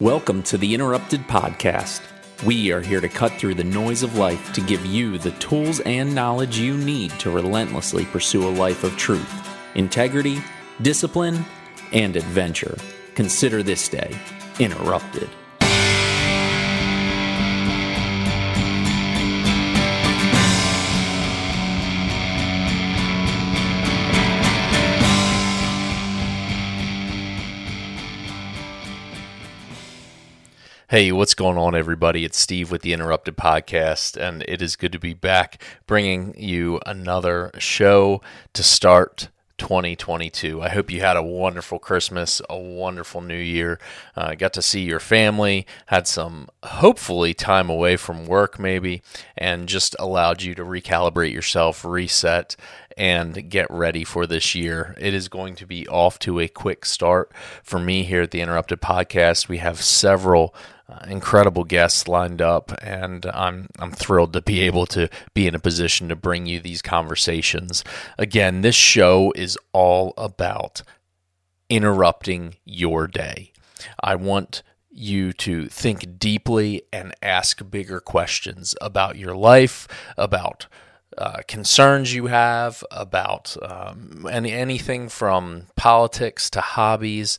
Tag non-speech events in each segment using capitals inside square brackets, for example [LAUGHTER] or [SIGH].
Welcome to the Interrupted Podcast. We are here to cut through the noise of life to give you the tools and knowledge you need to relentlessly pursue a life of truth, integrity, discipline, and adventure. Consider this day interrupted. Hey, what's going on, everybody? It's Steve with the Interrupted Podcast, and it is good to be back bringing you another show to start 2022. I hope you had a wonderful Christmas, a wonderful New Year. Uh, got to see your family, had some hopefully time away from work, maybe, and just allowed you to recalibrate yourself, reset, and get ready for this year. It is going to be off to a quick start for me here at the Interrupted Podcast. We have several uh, incredible guests lined up, and I'm I'm thrilled to be able to be in a position to bring you these conversations. Again, this show is all about interrupting your day. I want you to think deeply and ask bigger questions about your life, about uh, concerns you have, about um, any, anything from politics to hobbies.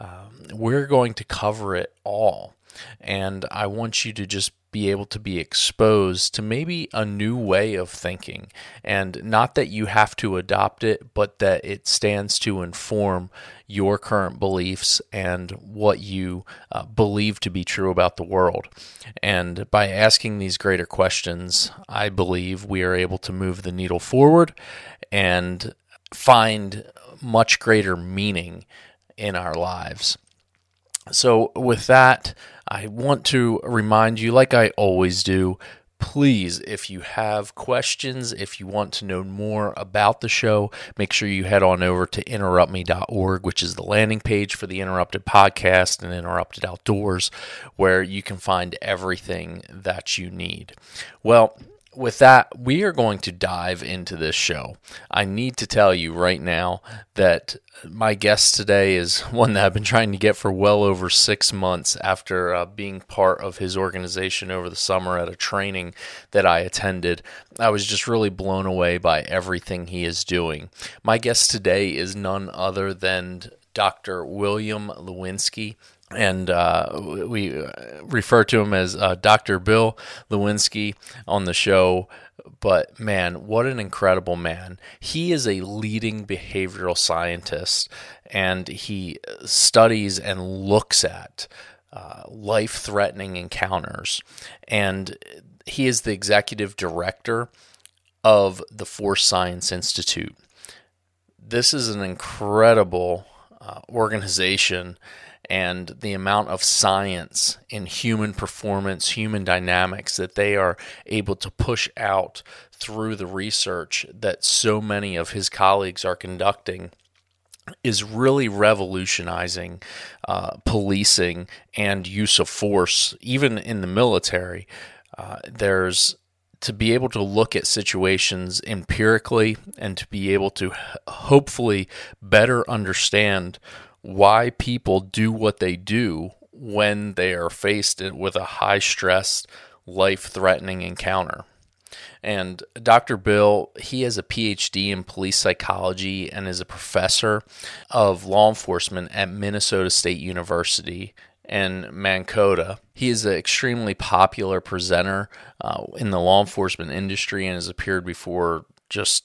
Um, we're going to cover it all. And I want you to just be able to be exposed to maybe a new way of thinking. And not that you have to adopt it, but that it stands to inform your current beliefs and what you uh, believe to be true about the world. And by asking these greater questions, I believe we are able to move the needle forward and find much greater meaning in our lives. So, with that, I want to remind you, like I always do, please, if you have questions, if you want to know more about the show, make sure you head on over to interruptme.org, which is the landing page for the Interrupted podcast and Interrupted Outdoors, where you can find everything that you need. Well, with that, we are going to dive into this show. I need to tell you right now that my guest today is [LAUGHS] one that I've been trying to get for well over six months after uh, being part of his organization over the summer at a training that I attended. I was just really blown away by everything he is doing. My guest today is none other than Dr. William Lewinski and uh, we uh, refer to him as uh, Dr. Bill Lewinski on the show. But man, what an incredible man! He is a leading behavioral scientist, and he studies and looks at uh, life-threatening encounters. And he is the executive director of the Force Science Institute. This is an incredible uh, organization and the amount of science in human performance, human dynamics that they are able to push out through the research that so many of his colleagues are conducting is really revolutionizing uh, policing and use of force, even in the military. Uh, there's to be able to look at situations empirically and to be able to hopefully better understand why people do what they do when they are faced with a high stress, life threatening encounter. And Dr. Bill, he has a PhD in police psychology and is a professor of law enforcement at Minnesota State University in Mankato. He is an extremely popular presenter uh, in the law enforcement industry and has appeared before just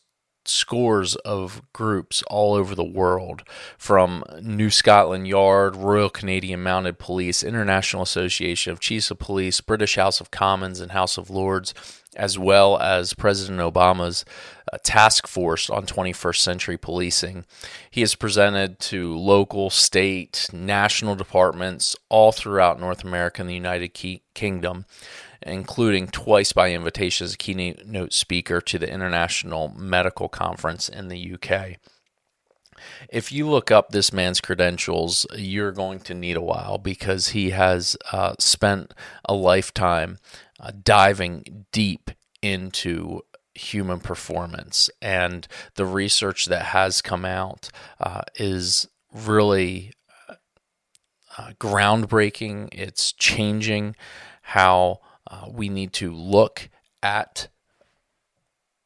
scores of groups all over the world from New Scotland Yard, Royal Canadian Mounted Police, International Association of Chiefs of Police, British House of Commons, and House of Lords, as well as President Obama's uh, task force on 21st century policing. He has presented to local, state, national departments all throughout North America and the United Kingdom including twice by invitation as a keynote speaker to the International Medical Conference in the UK. If you look up this man's credentials, you're going to need a while because he has uh, spent a lifetime uh, diving deep into human performance. And the research that has come out uh, is really uh, groundbreaking. It's changing how uh, we need to look at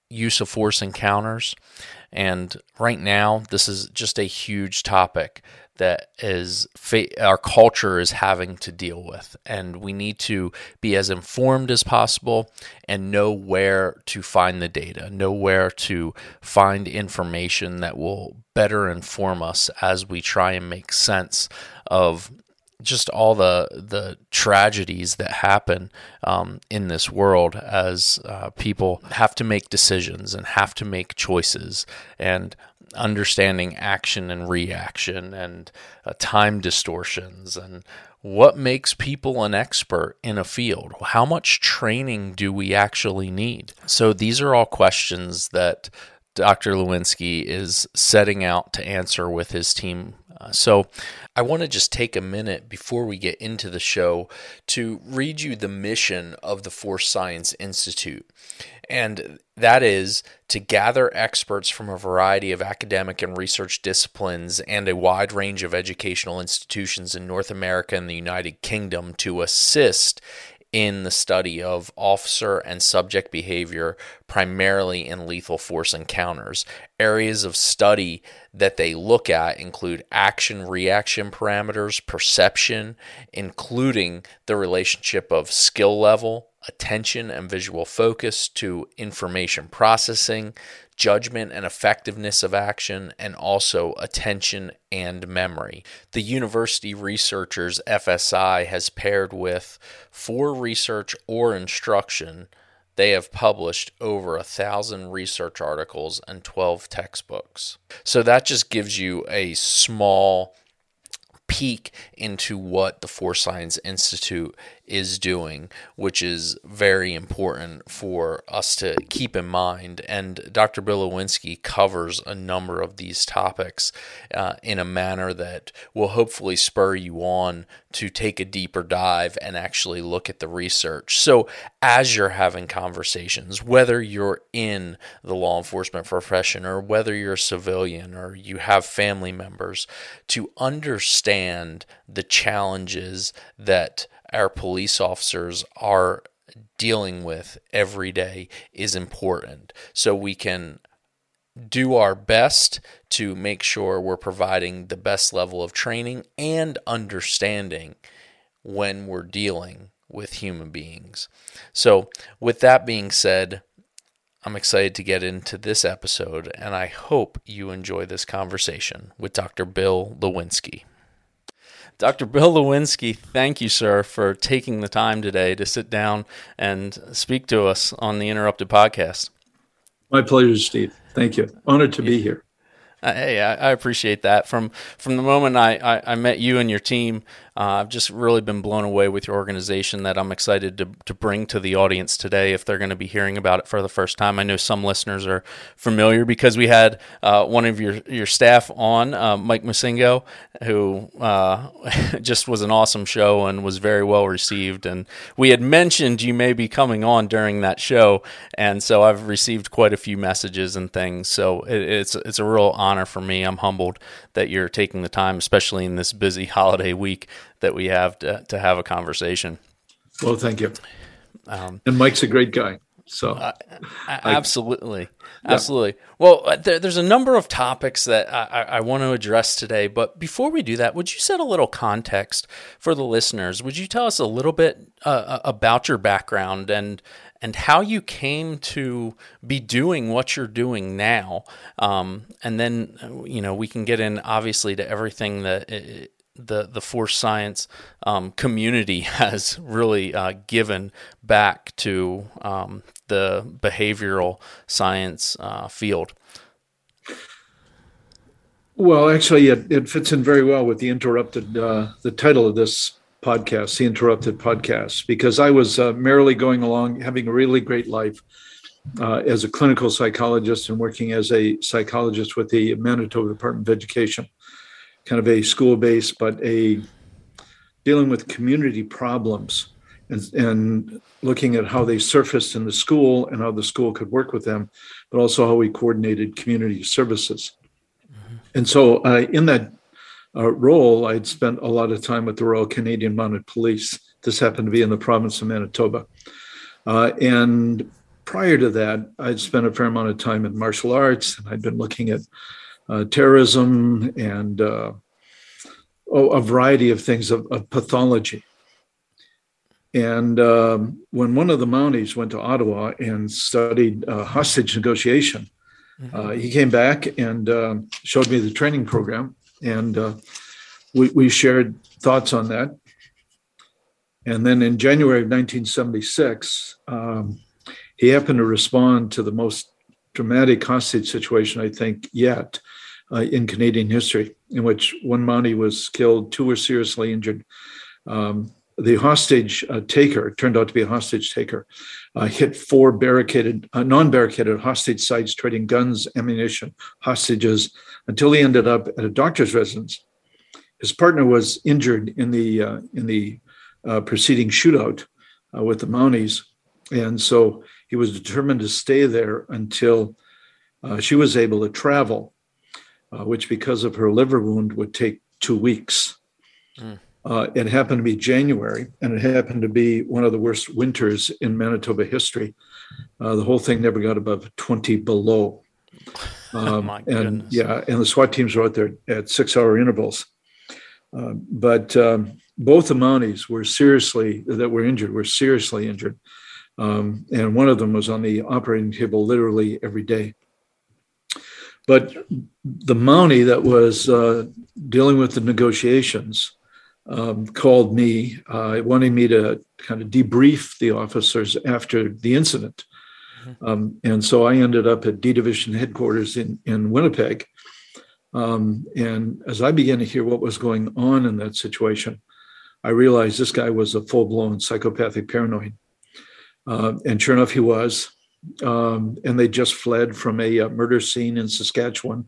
use of force encounters. And right now, this is just a huge topic that is our culture is having to deal with and we need to be as informed as possible and know where to find the data know where to find information that will better inform us as we try and make sense of just all the the tragedies that happen um, in this world as uh, people have to make decisions and have to make choices and understanding action and reaction and uh, time distortions and what makes people an expert in a field how much training do we actually need so these are all questions that Dr. Lewinski is setting out to answer with his team uh, so, I want to just take a minute before we get into the show to read you the mission of the Force Science Institute. And that is to gather experts from a variety of academic and research disciplines and a wide range of educational institutions in North America and the United Kingdom to assist in the study of officer and subject behavior, primarily in lethal force encounters. Areas of study that they look at include action reaction parameters, perception, including the relationship of skill level, attention and visual focus to information processing, judgment and effectiveness of action, and also attention and memory. The university researchers FSI has paired with for research or instruction. They have published over a thousand research articles and 12 textbooks. So that just gives you a small peek into what the Force Science Institute is doing, which is very important for us to keep in mind. And Dr. Bill Lewinski covers a number of these topics uh, in a manner that will hopefully spur you on to take a deeper dive and actually look at the research. So, as you're having conversations, whether you're in the law enforcement profession or whether you're a civilian or you have family members, to understand the challenges that our police officers are dealing with every day is important. So we can do our best to make sure we're providing the best level of training and understanding when we're dealing with human beings. So, with that being said, I'm excited to get into this episode, and I hope you enjoy this conversation with Dr. Bill Lewinski. Dr. Bill Lewinski, thank you, sir, for taking the time today to sit down and speak to us on the Interrupted podcast. My pleasure, Steve. Thank you. Honored to be here. Uh, hey, I, I, appreciate that. From from the moment I, I, I met you and your team, uh, I've just really been blown away with your organization that I'm excited to, to bring to the audience today if they're going to be hearing about it for the first time. I know some listeners are familiar because we had uh, one of your, your staff on, uh, Mike Masingo, who uh, [LAUGHS] just was an awesome show and was very well received. And we had mentioned you may be coming on during that show. And so I've received quite a few messages and things. So it, it's, it's a real honor for me. I'm humbled that you're taking the time, especially in this busy holiday week, that we have to, to have a conversation. Well, thank you. Um, and Mike's a great guy. So, uh, absolutely, yeah. absolutely. Well, uh, there, there's a number of topics that I, I, want to address today. But before we do that, would you set a little context for the listeners? Would you tell us a little bit uh, uh about your background and and how you came to be doing what you're doing now. Um, and then, you know, we can get in obviously to everything that the the force science um, community [LAUGHS] has really uh, given back to um, the behavioral science uh, field. Well, actually, it, it fits in very well with the interrupted uh, the title of this podcast, the Interrupted Podcast, because I was uh, merrily going along, having a really great life uh, as a clinical psychologist and working as a psychologist with the Manitoba Department of Education, kind of a school based, but a dealing with community problems and, and looking at how they surfaced in the school and how the school could work with them, but also how we coordinated community services. Mm-hmm. And so, uh, in that uh, role, I'd spent a lot of time with the Royal Canadian Mounted Police. This happened to be in the province of Manitoba. Uh, and prior to that, I'd spent a fair amount of time in martial arts, and I'd been looking at terrorism and uh, oh, a variety of things of, of pathology. And um, when one of the Mounties went to Ottawa and studied uh, hostage negotiation, mm-hmm. Uh, he came back and uh, showed me the training program, and uh, we, we shared thoughts on that. And then in January of 1976, um, he happened to respond to the most dramatic hostage situation, I think, yet uh, in Canadian history, in which one Mountie was killed, two were seriously injured. Um, the hostage uh, taker turned out to be a hostage taker, uh, hit four barricaded, uh, non-barricaded hostage sites, trading guns, ammunition, hostages, until he ended up at a doctor's residence. His partner was injured in the uh, in the uh, preceding shootout uh, with the Mounties, and so he was determined to stay there until she was able to travel uh, which because of her liver wound would take two weeks. Mm. Uh, it happened to be January, and it happened to be one of the worst winters in Manitoba history. Uh, the whole thing never got above 20 below. [LAUGHS] Oh um, and yeah, and the SWAT teams were out there at six hour intervals. Uh, but um, both the Mounties were seriously, that were injured, were seriously injured. Um, and one of them was on the operating table literally every day. But the Mountie that was uh, dealing with the negotiations um, called me, uh, wanting me to kind of debrief the officers after the incident. Mm-hmm. Um, and so I ended up at D Division headquarters in, in Winnipeg. Um, and as I began to hear what was going on in that situation, I realized this guy was a full blown psychopathic paranoid. Uh, and sure enough, he was um, and they just fled from a, uh, murder scene in Saskatchewan,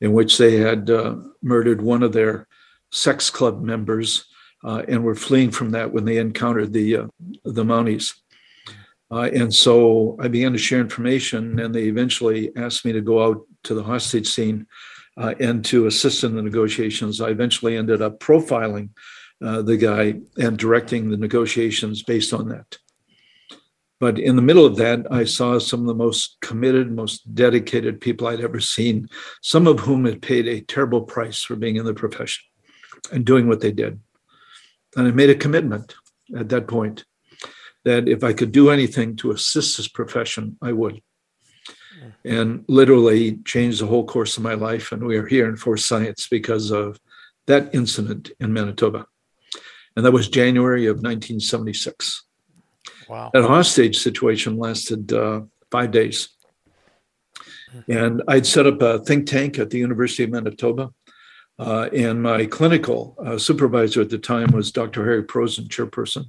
in which they had uh, murdered one of their sex club members, uh, and were fleeing from that when they encountered the uh, the Mounties. Uh, and so I began to share information, and they eventually asked me to go out to the hostage scene uh, and to assist in the negotiations. I eventually ended up profiling the guy and directing the negotiations based on that. But in the middle of that, I saw some of the most committed, most dedicated people I'd ever seen, some of whom had paid a terrible price for being in the profession and doing what they did. And I made a commitment at that point that if I could do anything to assist this profession, I would. Hmm. And literally changed the whole course of my life. And we are here in Force Science because of that incident in Manitoba. And that was January of 1976. Wow. That hostage situation lasted uh, five days. And I'd set up a think tank at the University of Manitoba. Uh, and my clinical uh, supervisor at the time was Dr. Harry Prosen, chairperson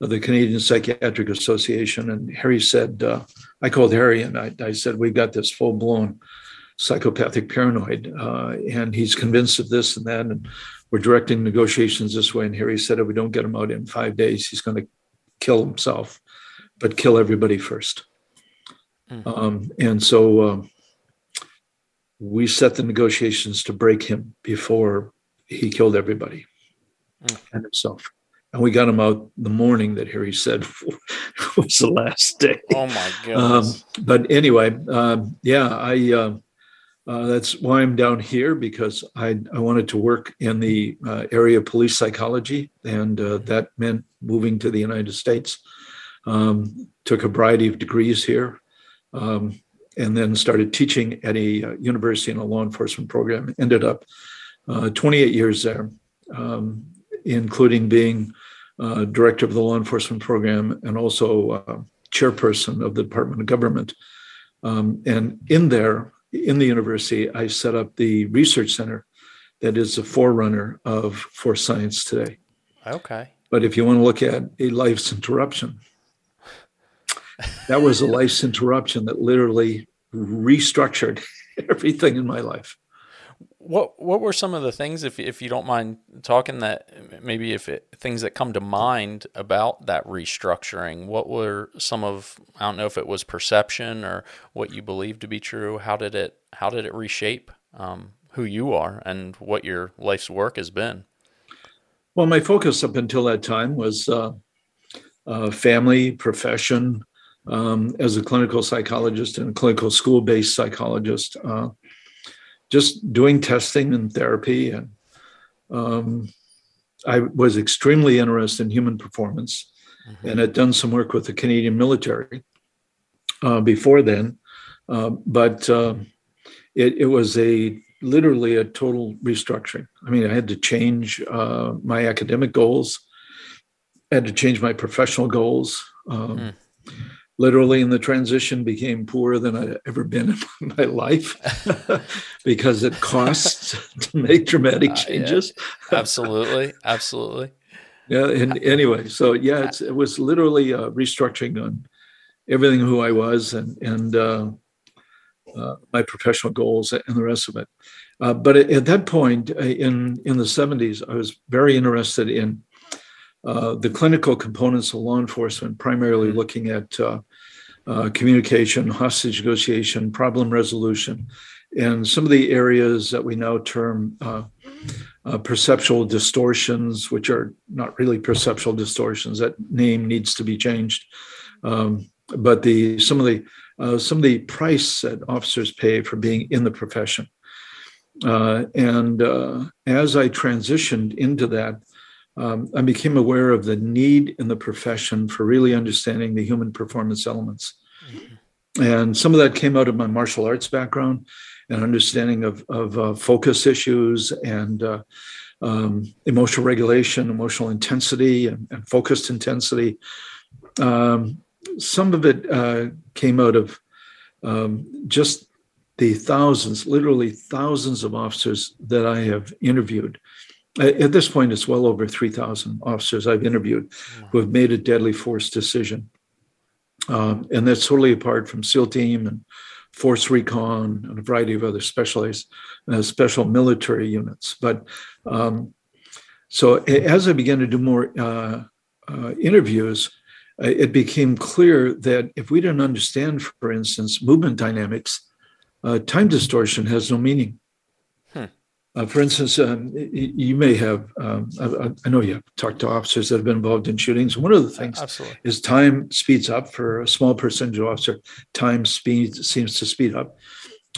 of the Canadian Psychiatric Association. And Harry said, uh, I called Harry and I, I said, We've got this full blown psychopathic paranoid. Uh, and he's convinced of this and that. And we're directing negotiations this way. And Harry said, If we don't get him out in five days, he's going to kill himself, but kill everybody 1st mm-hmm. um, and so uh, we set the negotiations to break him before he killed everybody mm. and himself. And we got him out the morning that Harry said [LAUGHS] was the last day. Oh my goodness. Um, but anyway, um, yeah, I. Uh, uh, that's why I'm down here because I, I wanted to work in the uh, area of police psychology, and uh, that meant moving to the United States. Um, took a variety of degrees here, um, and then started teaching at a uh, university in a law enforcement program. Ended up uh, 28 years there, um, including being director of the law enforcement program and also chairperson of the Department of Government. Um, and in there, in the university, I set up the research center that is a forerunner of Force Science today. Okay. But if you want to look at a life's interruption, that was a life's interruption that literally restructured [LAUGHS] everything in my life. What what were some of the things, if if you don't mind talking, that maybe if it, things that come to mind about that restructuring? What were some of I don't know if it was perception or what you believed to be true. How did it how did it reshape um, who you are and what your life's work has been. Well, my focus up until that time was uh, uh, family, profession, um, as a clinical psychologist and clinical school based psychologist, uh, just doing testing and therapy. And um, I was extremely interested in human performance mm-hmm. and had done some work with the Canadian military uh, before then. Uh, but uh, it, it, was a literally a total restructuring. I mean, I had to change uh, my academic goals, I had to change my professional goals. Um, mm literally in the transition became poorer than I'd ever been in [LAUGHS] my life [LAUGHS] because it costs to make dramatic changes. Uh, yeah. Absolutely. Absolutely. [LAUGHS] yeah. And anyway, so yeah, it was literally a restructuring on everything who I was and, and, uh, uh, my professional goals and the rest of it. Uh, but at, at, that point uh, in, in the 70s, I was very interested in uh, the clinical components of law enforcement, primarily mm-hmm. looking at uh, uh, communication, hostage negotiation, problem resolution, and some of the areas that we now term uh, uh, perceptual distortions, which are not really perceptual distortions. That name needs to be changed. Um, but the some of the some of the price that officers pay for being in the profession. and as I transitioned into that, um, I became aware of the need in the profession for really understanding the human performance elements. Mm-hmm. And some of that came out of my martial arts background and understanding of, of uh, focus issues and uh, um, emotional regulation, emotional intensity, and, and focused intensity. Um, some of it uh, came out of um, just the thousands, literally thousands of officers that I have interviewed at this point, it's well over 3,000 officers I've interviewed who have made a deadly force decision. Um, and that's totally apart from SEAL team and force recon and a variety of other specialized, uh, special military units. But um, so as I began to do more uh, uh, interviews, it became clear that if we didn't understand, for instance, movement dynamics, uh, time distortion has no meaning. Uh, for instance, um, you may have, um, I, I, know you have talked to officers that have been involved in shootings. One of the things Absolutely. is time speeds up for a small percentage of officer. Time speed seems to speed up,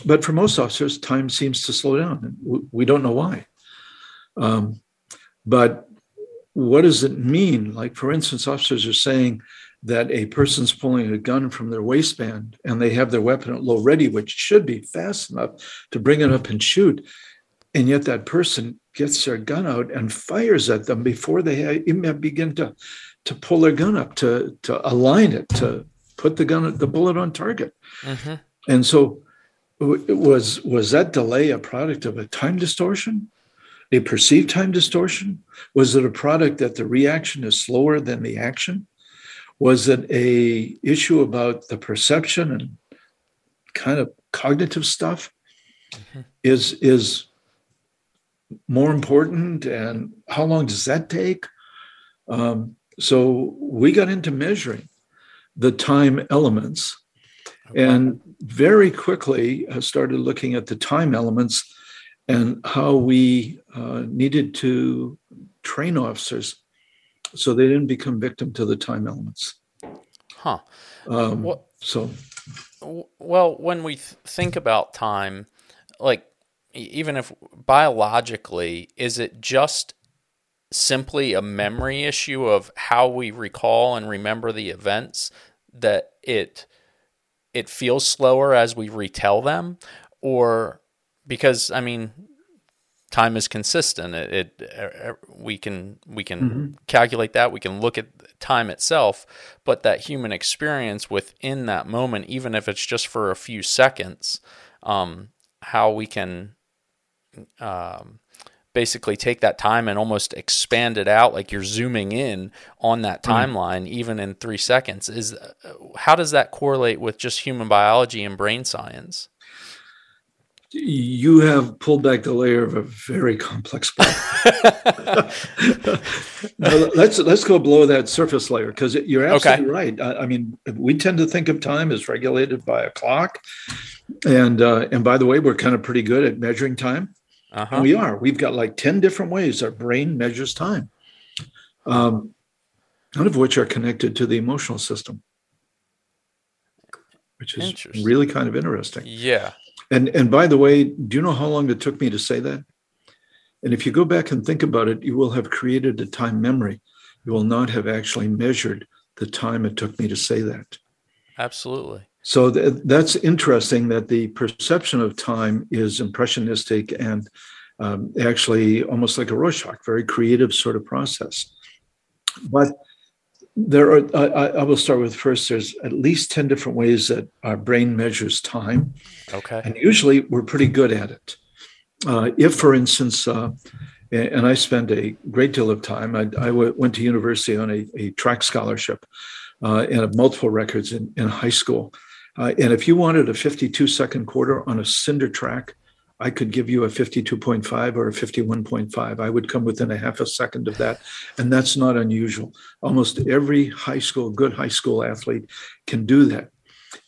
but for most officers, time seems to slow down. We don't know why. Um, but what does it mean? Like, for instance, officers are saying that a person's pulling a gun from their waistband and they have their weapon at low ready, which should be fast enough to bring it up and shoot and yet that person gets their gun out and fires at them before they even begin to to pull their gun up to to align it to put the gun the bullet on target. Mm-hmm. and so was was that delay a product of a time distortion? A perceived time distortion? Was it a product that the reaction is slower than the action? Was it a issue about the perception and kind of cognitive stuff? Mm-hmm. is is more important and how long does that take? Um, so we got into measuring the time elements and very quickly uh, started looking at the time elements and how we uh, needed to train officers so they didn't become victim to the time elements. Huh. Um, well, so well when we th- think about time like even if biologically, is it just simply a memory issue of how we recall and remember the events that it it feels slower as we retell them? Or because i mean time is consistent. It, it we can we can mm-hmm. calculate that. We can look at time itself. But that human experience within that moment even if it's just for a few seconds um, how we can um, basically take that time and almost expand it out like you're zooming in on that mm-hmm. timeline mm. even in 3 seconds is how does that correlate with just human biology and brain science you have pulled back the layer of a very complex problem. [LAUGHS] [LAUGHS] let's let's go below that surface layer because you're absolutely okay. right. I, I, mean, we tend to think of time as regulated by a clock, and uh, and by the way, we're kind of pretty good at measuring time. Uh-huh. We are. We've got like 10 different ways our brain measures time, um, none of which are connected to the emotional system, which is really kind of interesting. Yeah. And, and by the way, do you know how long it took me to say that? And if you go back and think about it, you will have created a time memory. You will not have actually measured the time it took me to say that. Absolutely. So th- that's interesting that the perception of time is impressionistic and um, actually almost like a Rorschach, very creative sort of process. But there are, I, I, will start with first, there's at least 10 different ways that our brain measures time. Okay. And usually we're pretty good at it. Uh, if, for instance, uh, and I spent a great deal of time, I, I went to university on a, a track scholarship uh, and have multiple records in, in high school. Uh, and if you wanted a 52 second quarter on a cinder track, I could give you a 52.5 or a 51.5. I would come within a half a second of that. And that's not unusual. Almost every high school, good high school athlete can do that.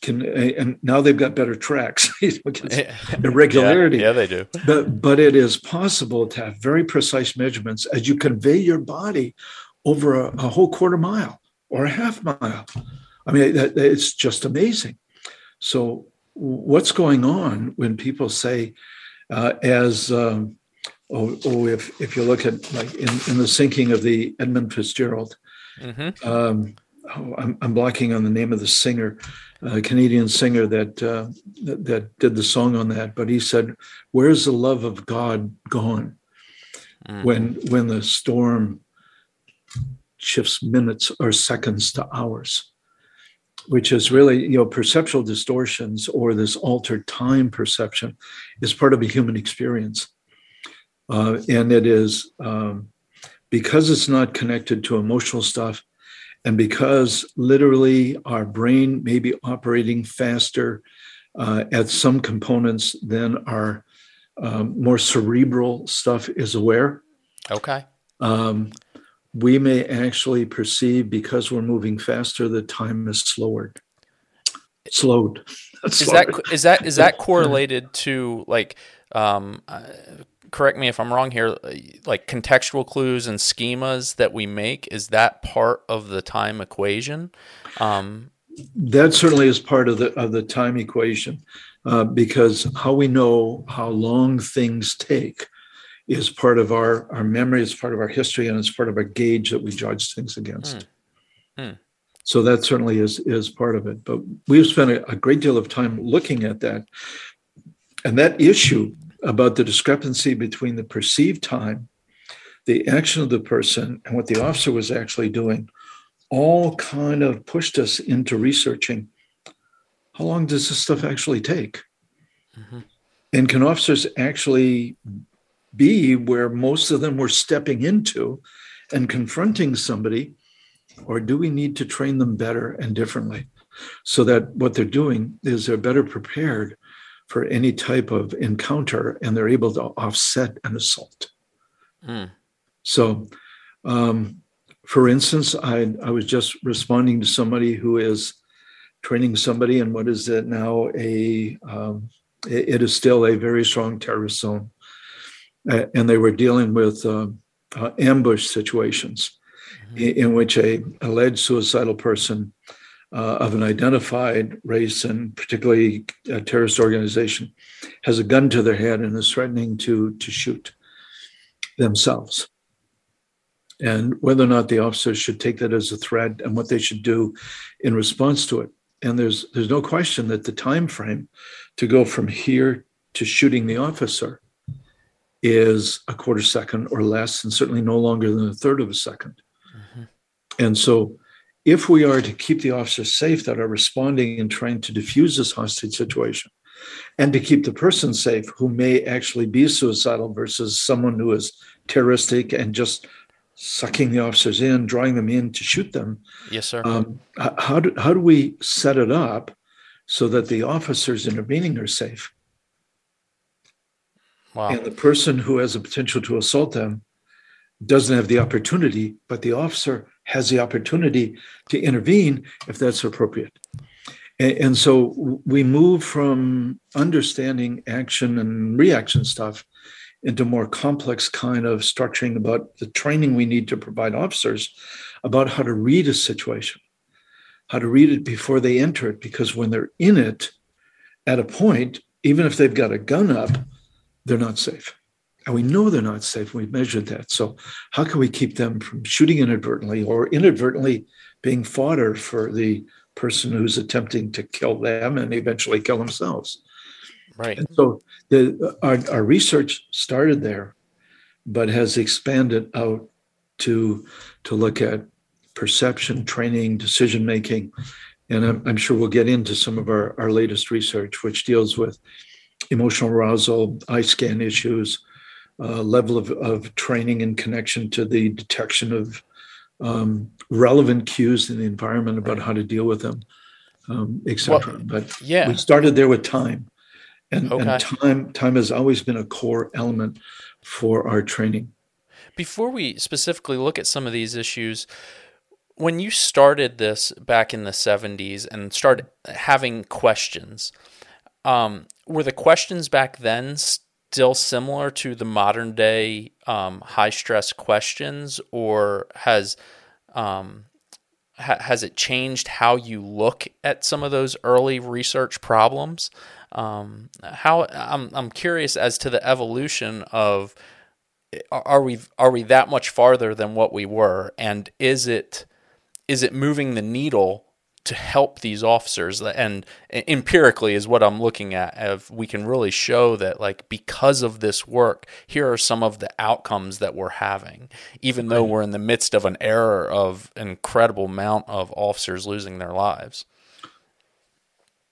Can and now they've got better tracks [LAUGHS] irregularity. Yeah, yeah, they do. But but it is possible to have very precise measurements as you convey your body over a, a whole quarter mile or a half mile. I mean, it's just amazing. So, what's going on when people say, uh, as um, oh, oh, if if you look at like in, in the sinking of the Edmund Fitzgerald, mm-hmm. um, oh, I'm, I'm blocking on the name of the singer, a Canadian singer that, uh, that that did the song on that, but he said, "Where's the love of God gone?" Mm-hmm. When when the storm shifts minutes or seconds to hours which is really you know perceptual distortions or this altered time perception is part of a human experience. Uh, and it is um, because it's not connected to emotional stuff and because literally our brain may be operating faster uh, at some components than our um, more cerebral stuff is aware. Okay. Um, we may actually perceive because we're moving faster, the time is slower. Slowed. Is that is that is that [LAUGHS] correlated to like um, uh, correct me if I'm wrong here, like contextual clues and schemas that we make, is that part of the time equation? Um, that certainly is part of the of the time equation, uh, because how we know how long things take is part of our, our memory, it's part of our history, and it's part of our gauge that we judge things against. Mm. Mm. So that certainly is is part of it. But we've spent a, a great deal of time looking at that. And that issue about the discrepancy between the perceived time, the action of the person, and what the officer was actually doing, all kind of pushed us into researching how long does this stuff actually take? Mm-hmm. And can officers actually be where most of them were stepping into and confronting somebody? Or do we need to train them better and differently so that what they're doing is they're better prepared for any type of encounter and they're able to offset an assault? Mm. So, um, for instance, I, I was just responding to somebody who is training somebody in what is it now a um, it is still a very strong terrorist zone and they were dealing with uh, uh, ambush situations mm-hmm. in, in, which a alleged suicidal person uh, of an identified race and particularly a terrorist organization has a gun to their head and is threatening to to shoot themselves and whether or not the officers should take that as a threat and what they should do in response to it and there's there's no question that the time frame to go from here to shooting the officer is a quarter second or less, and certainly no longer than a third of a 2nd mm-hmm. And so, if we are to keep the officers safe that are responding and trying to defuse this hostage situation, and to keep the person safe who may actually be suicidal versus someone who is terroristic and just sucking the officers in, drawing them in to shoot them. Yes, sir. Um, how do how do we set it up so that the officers intervening are safe? Wow. And the person who has the potential to assault them doesn't have the opportunity, but the officer has the opportunity to intervene if that's appropriate. And, and so we move from understanding action and reaction stuff into more complex kind of structuring about the training we need to provide officers about how to read a situation, how to read it before they enter it, because when they're in it at a point, even if they've got a gun up, they're not safe. And we know they're not safe. We've measured that. So, how can we keep them from shooting inadvertently or inadvertently being fodder for the person who's attempting to kill them and eventually kill themselves? Right. And so, the, our, our research started there, but has expanded out to to look at perception, training, decision making, and I'm, I'm, sure we'll get into some of our, our latest research, which deals with emotional arousal, eye scan issues, uh, level of, of training in connection to the detection of um, relevant cues in the environment about how to deal with them, um, etc. Well, but yeah, we started there with time, and, okay. and time time has always been a core element for our training. Before we specifically look at some of these issues, when you started this back in the 70s and started having questions, um, were the questions back then still similar to the modern day um, high stress questions, or has um, ha- has it changed how you look at some of those early research problems? Um, how I'm I'm curious as to the evolution of are we are we that much farther than what we were, and is it is it moving the needle to help these officers and empirically is what i'm looking at if we can really show that like because of this work here are some of the outcomes that we're having. Even though we're in the midst of an era of an incredible amount of officers losing their lives.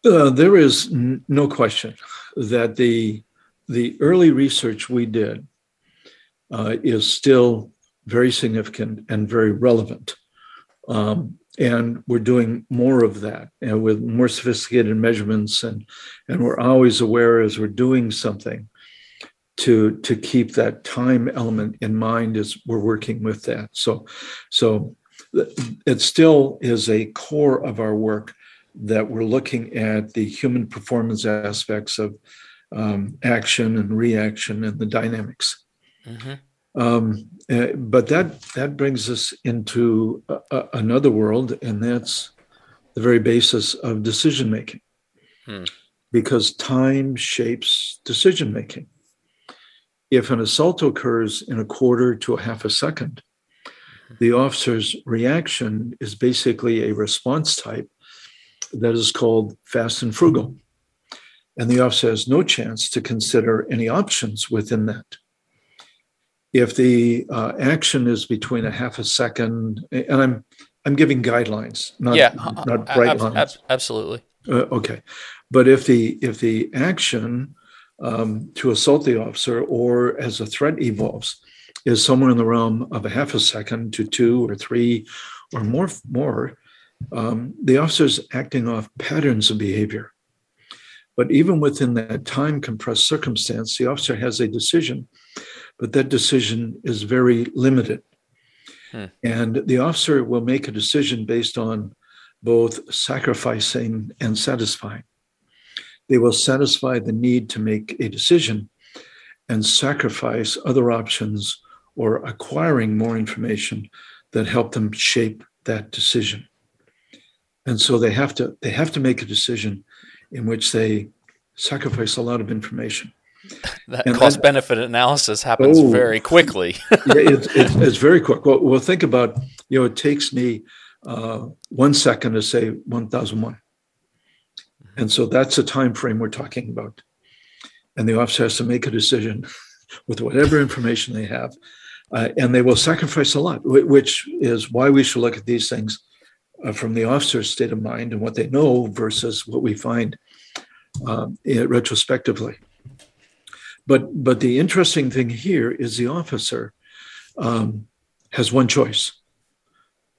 Uh, there is n- no question that the the early research we did uh, is still very significant and very relevant. Um, and we're doing more of that know, with more sophisticated measurements and and we're always aware as we're doing something to to keep that time element in mind as we're working with that so so it still is a core of our work that we're looking at the human performance aspects of um, action and reaction and the dynamics mm-hmm. Um, uh, but that that brings us into a, a, another world, and that's the very basis of decision making, hmm. because time shapes decision making. If an assault occurs in a quarter to a half a second, the officer's reaction is basically a response type that is called fast and frugal. And the officer has no chance to consider any options within that if the uh, action is between a half a second, and I'm I'm giving guidelines, not yeah, not bright ab- lines. Ab- absolutely. Uh, okay, but if the if the action um, to assault the officer or as a threat evolves is somewhere in the realm of a half a second to two or three or more more, um, the officer's acting off patterns of behavior. But even within that time compressed circumstance, the officer has a decision but that decision is very limited. Hmm. And the officer will make a decision based on both sacrificing and satisfying. They will satisfy the need to make a decision and sacrifice other options or acquiring more information that help them shape that decision. And so they have to they have to make a decision in which they sacrifice a lot of information [LAUGHS] that and cost benefit analysis happens oh, very quickly. [LAUGHS] yeah, it's, [LAUGHS] it's, it's, very quick. Well, well, think about you know it takes me uh, one second to say one thousand one, and so that's the time frame we're talking about. And the officer has to make a decision with whatever information they have, uh, and they will sacrifice a lot, which is why we should look at these things uh, from the officer's state of mind and what they know versus what we find um, retrospectively. But but the interesting thing here is the officer um, has one choice.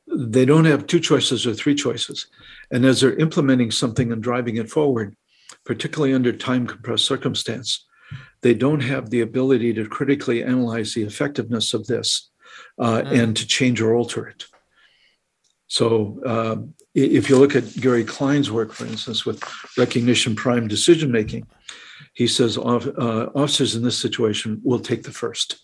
They don't have two choices or three choices. And as they're implementing something and driving it forward, particularly under time compressed circumstance, they don't have the ability to critically analyze the effectiveness of this uh, mm. and to change or alter it. So, uh, if you look at Gary Klein's work, for instance, with recognition prime decision making, he says uh, officers in this situation will take the first.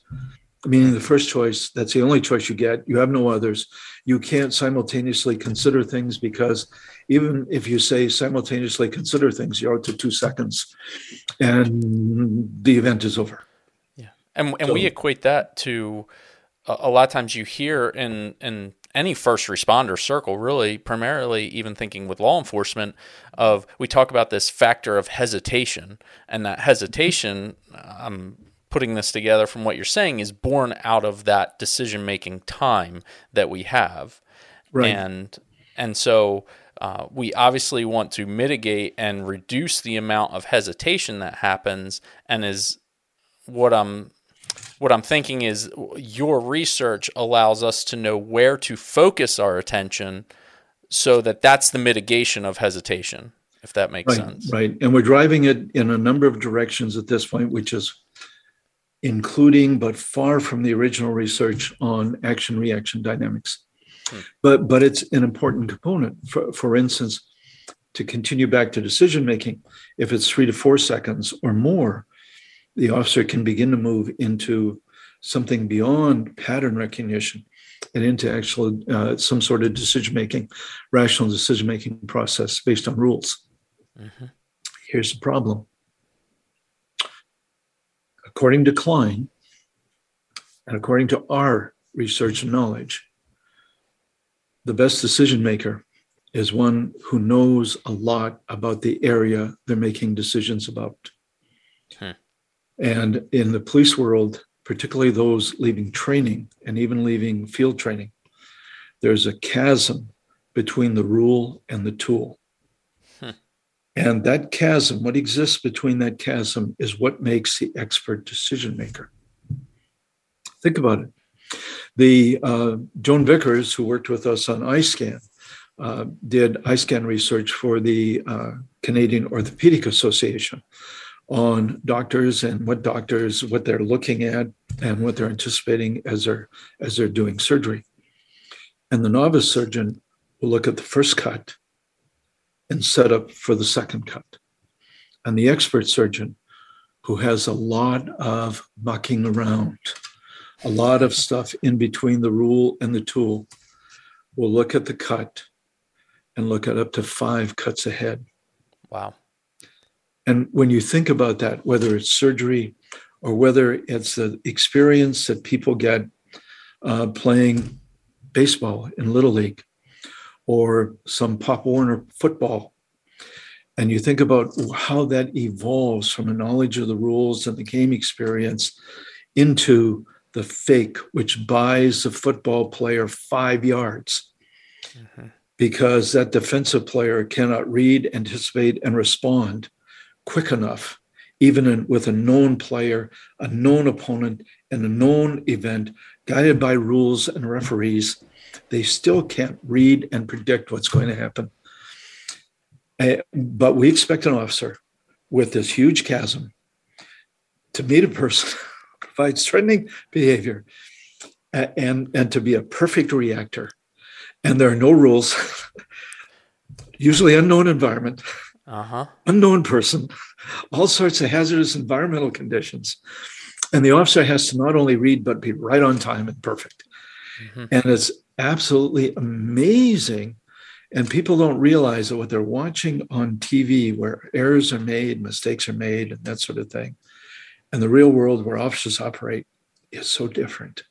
Meaning the first choice that's the only choice you get. You have no others. You can't simultaneously consider things because even if you say simultaneously consider things you're out to two seconds and the event is over. Yeah. And, and so, we equate that to a, a lot of times you hear in in any first responder circle, really, primarily even thinking with law enforcement, of we talk about this factor of hesitation, and that hesitation, I'm putting this together from what you're saying, is born out of that decision making time that we have, right. and and so. Uh, we obviously want to mitigate and reduce the amount of hesitation that happens, and is what I'm what I'm thinking is your research allows us to know where to focus our attention so that that's the mitigation of hesitation, if that makes right, sense. Right. And we're driving it in a number of directions at this point, which is including but far from the original research on action reaction dynamics. Hmm. But but it's an important component. For, for instance, to continue back to decision making, if it's three to four seconds or more, the officer can begin to move into something beyond pattern recognition and into actual uh, some sort of decision making, rational decision making process based on rules. Mm-hmm. Here's the problem. According to Klein, and according to our research and knowledge, the best decision maker is one who knows a lot about the area they're making decisions about. And in the police world, particularly those leaving training and even leaving field training, there's a chasm between the rule and the tool. Hmm. And that chasm, what exists between that chasm, is what makes the expert decision maker. Think about it. The uh, Joan Vickers, who worked with us on eye scan, uh, did eye scan research for the uh, Canadian Orthopedic Association on doctors and what doctors what they're looking at and what they're anticipating as they're as they're doing surgery. And the novice surgeon will look at the first cut and set up for the second cut. And the expert surgeon who has a lot of mucking around a lot of stuff in between the rule and the tool will look at the cut and look at up to five cuts ahead. Wow and when you think about that, whether it's surgery or whether it's the experience that people get uh, playing baseball in Little League or some Pop Warner football, and you think about how that evolves from a knowledge of the rules and the game experience into the fake, which buys the football player five yards. Mm-hmm. Because that defensive player cannot read, anticipate, and respond quick enough, even in, with a known player, a known opponent, and a known event, guided by rules and referees, they still can't read and predict what's going to happen. Uh, but we expect an officer with this huge chasm to meet a person [LAUGHS] who provides threatening behavior uh, and, and to be a perfect reactor. And there are no rules, [LAUGHS] usually unknown environment uh-huh. unknown person, all sorts of hazardous environmental conditions. And the officer has to not only read, but be right on time and perfect. Mm-hmm. And it's absolutely amazing. And people don't realize that what they're watching on TV, where errors are made, mistakes are made, and that sort of thing, and the real world where officers operate is so different.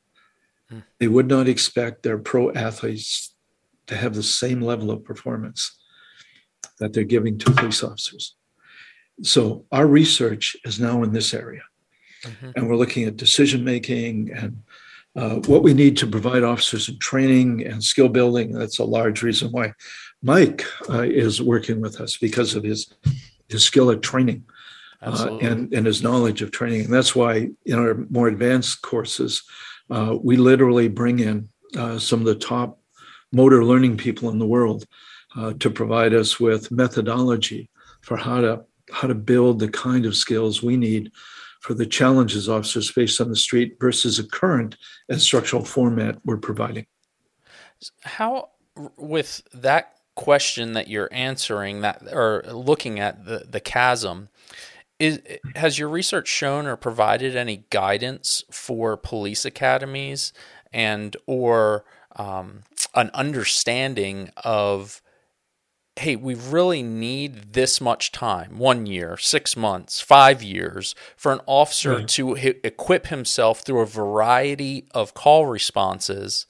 Mm. They would not expect their pro athletes to have the same level of performance that they're giving to police officers. So our research is now in this area. Mm-hmm. And we're looking at decision making and uh, what we need to provide officers in training and skill building. That's a large reason why Mike uh, is working with us because of his his skill at training uh, and and his knowledge of training. And that's why in our more advanced courses, uh, we literally bring in uh, some of the top motor learning people in the world uh, to provide us with methodology for how to how to build the kind of skills we need for the challenges officers face on the street versus a current instructional format we're providing. How, with that question that you're answering, that or looking at the the chasm, is has your research shown or provided any guidance for police academies and or um, an understanding of hey we really need this much time one year six months five years for an officer right. to h- equip himself through a variety of call responses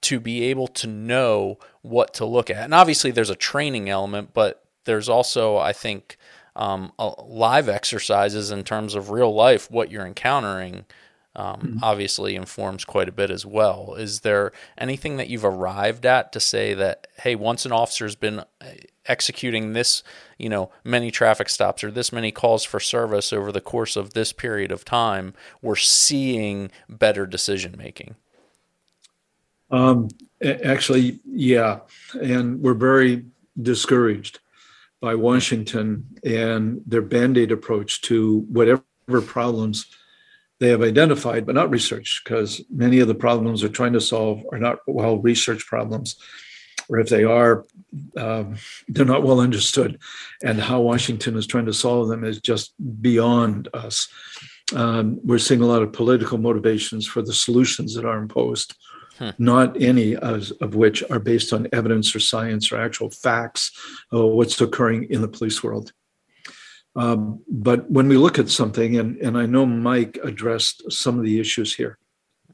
to be able to know what to look at and obviously there's a training element but there's also i think um, live exercises in terms of real life, what you're encountering, um, mm-hmm. obviously informs quite a bit as well. Is there anything that you've arrived at to say that, hey, once an officer's been uh, executing this, you know, many traffic stops or this many calls for service over the course of this period of time, we're seeing better decision making? Um, actually, yeah, and we're very discouraged by Washington and their band aid approach to whatever problems they have identified, but not researched, because many of the problems they're trying to solve are not well researched problems, or if they are, um, they're not well understood. And how Washington is trying to solve them is just beyond us. Um, we're seeing a lot of political motivations for the solutions that are imposed hmm. not any of, of, which are based on evidence or science or actual facts of what's occurring in the police world. Um, but when we look at something, and, and I know Mike addressed some of the issues here,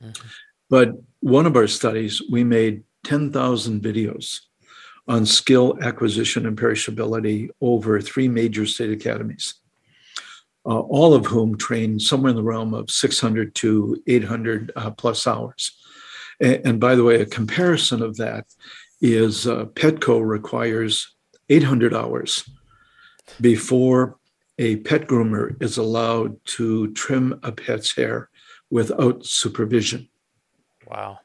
mm-hmm. but one of our studies, we made 10,000 videos on skill acquisition and perishability over three major state academies. Uh, all of whom trained somewhere in the realm of 600 to 800 uh, plus hours. And, and by the way, a comparison of that is uh, Petco requires 800 hours before a pet groomer is allowed to trim a pet's hair without supervision. Wow.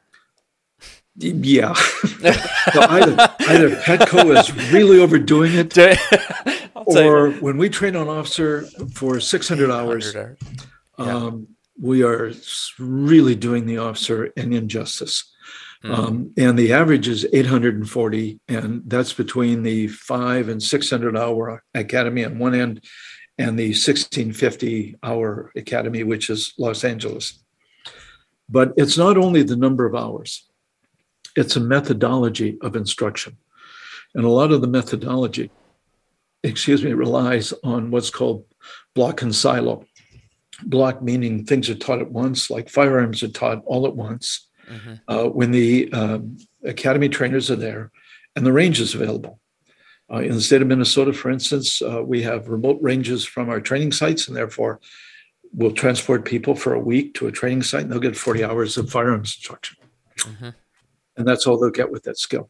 Yeah. so either, [LAUGHS] either Petco is really overdoing it, [LAUGHS] or when we train an officer for 600 hours, yeah. um, we are really doing the officer an injustice. Mm-hmm. Um, and the average is 840, and that's between the five and 600 hour academy on one end and the 1650 hour academy, which is Los Angeles. But it's not only the number of hours, it's a methodology of instruction. And a lot of the methodology, excuse me, relies on what's called block and silo block meaning things are taught at once, like firearms are taught all at once. Mm-hmm. Uh, when the um, academy trainers are there and the range is available. Uh, in the state of Minnesota, for instance, uh, we have remote ranges from our training sites, and therefore we'll transport people for a week to a training site and they'll get 40 hours of firearms instruction. Mm-hmm. And that's all they'll get with that skill.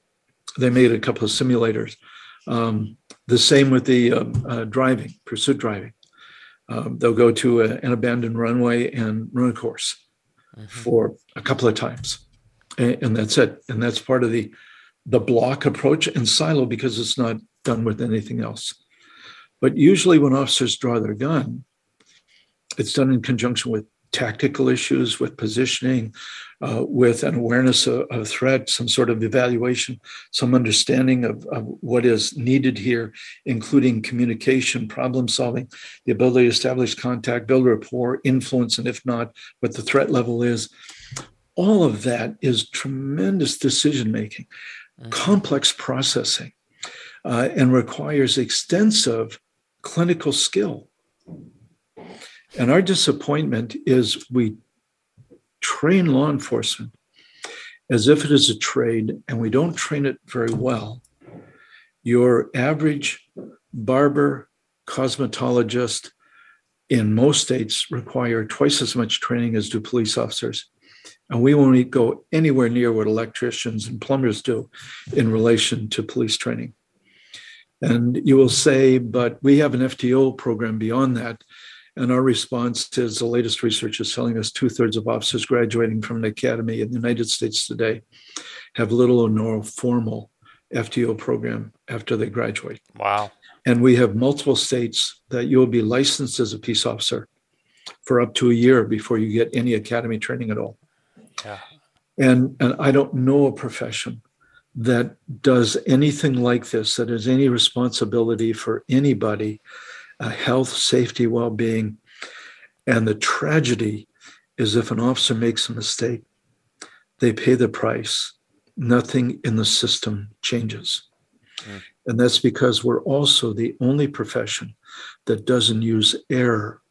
They made a couple of simulators. Um, the same with the um, uh, driving, pursuit driving. Um, they'll go to a, an abandoned runway and run a course mm-hmm. for a couple of times, and, and, that's it. And that's part of the the block approach and silo because it's not done with anything else. But usually, when officers draw their gun, it's done in conjunction with tactical issues, with positioning, uh, with an awareness of, of, threat, some sort of evaluation, some understanding of, of, what is needed here, including communication, problem solving, the ability to establish contact, build rapport, influence, and if not, what the threat level is. All of that is tremendous decision making, mm-hmm. complex processing, uh, and requires extensive clinical skill. And our disappointment is we train law enforcement as if it is a trade and we don't train it very well. Your average barber, cosmetologist in most states require twice as much training as do police officers. And we won't go anywhere near what electricians and plumbers do in relation to police training. And you will say, but we have an FTO program beyond that and our response is the latest research is telling us two thirds of officers graduating from an academy in the United States today have little or no formal FTO program after they graduate. Wow. And we have multiple states that you'll be licensed as a peace officer for up to a year before you get any academy training at all. Yeah. And, and I don't know a profession that does anything like this, that has any responsibility for anybody uh, health, safety, well being. And the tragedy is if an officer makes a mistake, they pay the price. Nothing in the system changes. Mm. And that's because we're also the only profession that doesn't use error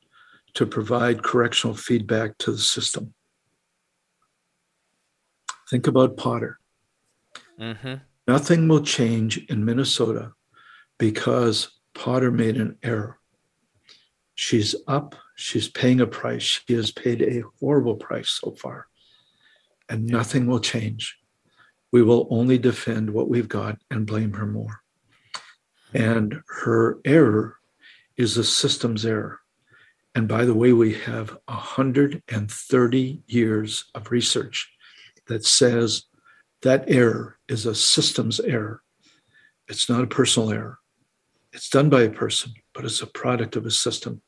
to provide correctional feedback to the system. Think about Potter. Mm-hmm. Nothing will change in Minnesota because Potter made an error. She's up, she's paying a price. She has paid a horrible price so far, and nothing will change. We will only defend what we've got and blame her more. And her error is a system's error. And by the way, we have 130 years of research that says that error is a systems error. It's not a personal error. It's done by a person, but it's a product of a system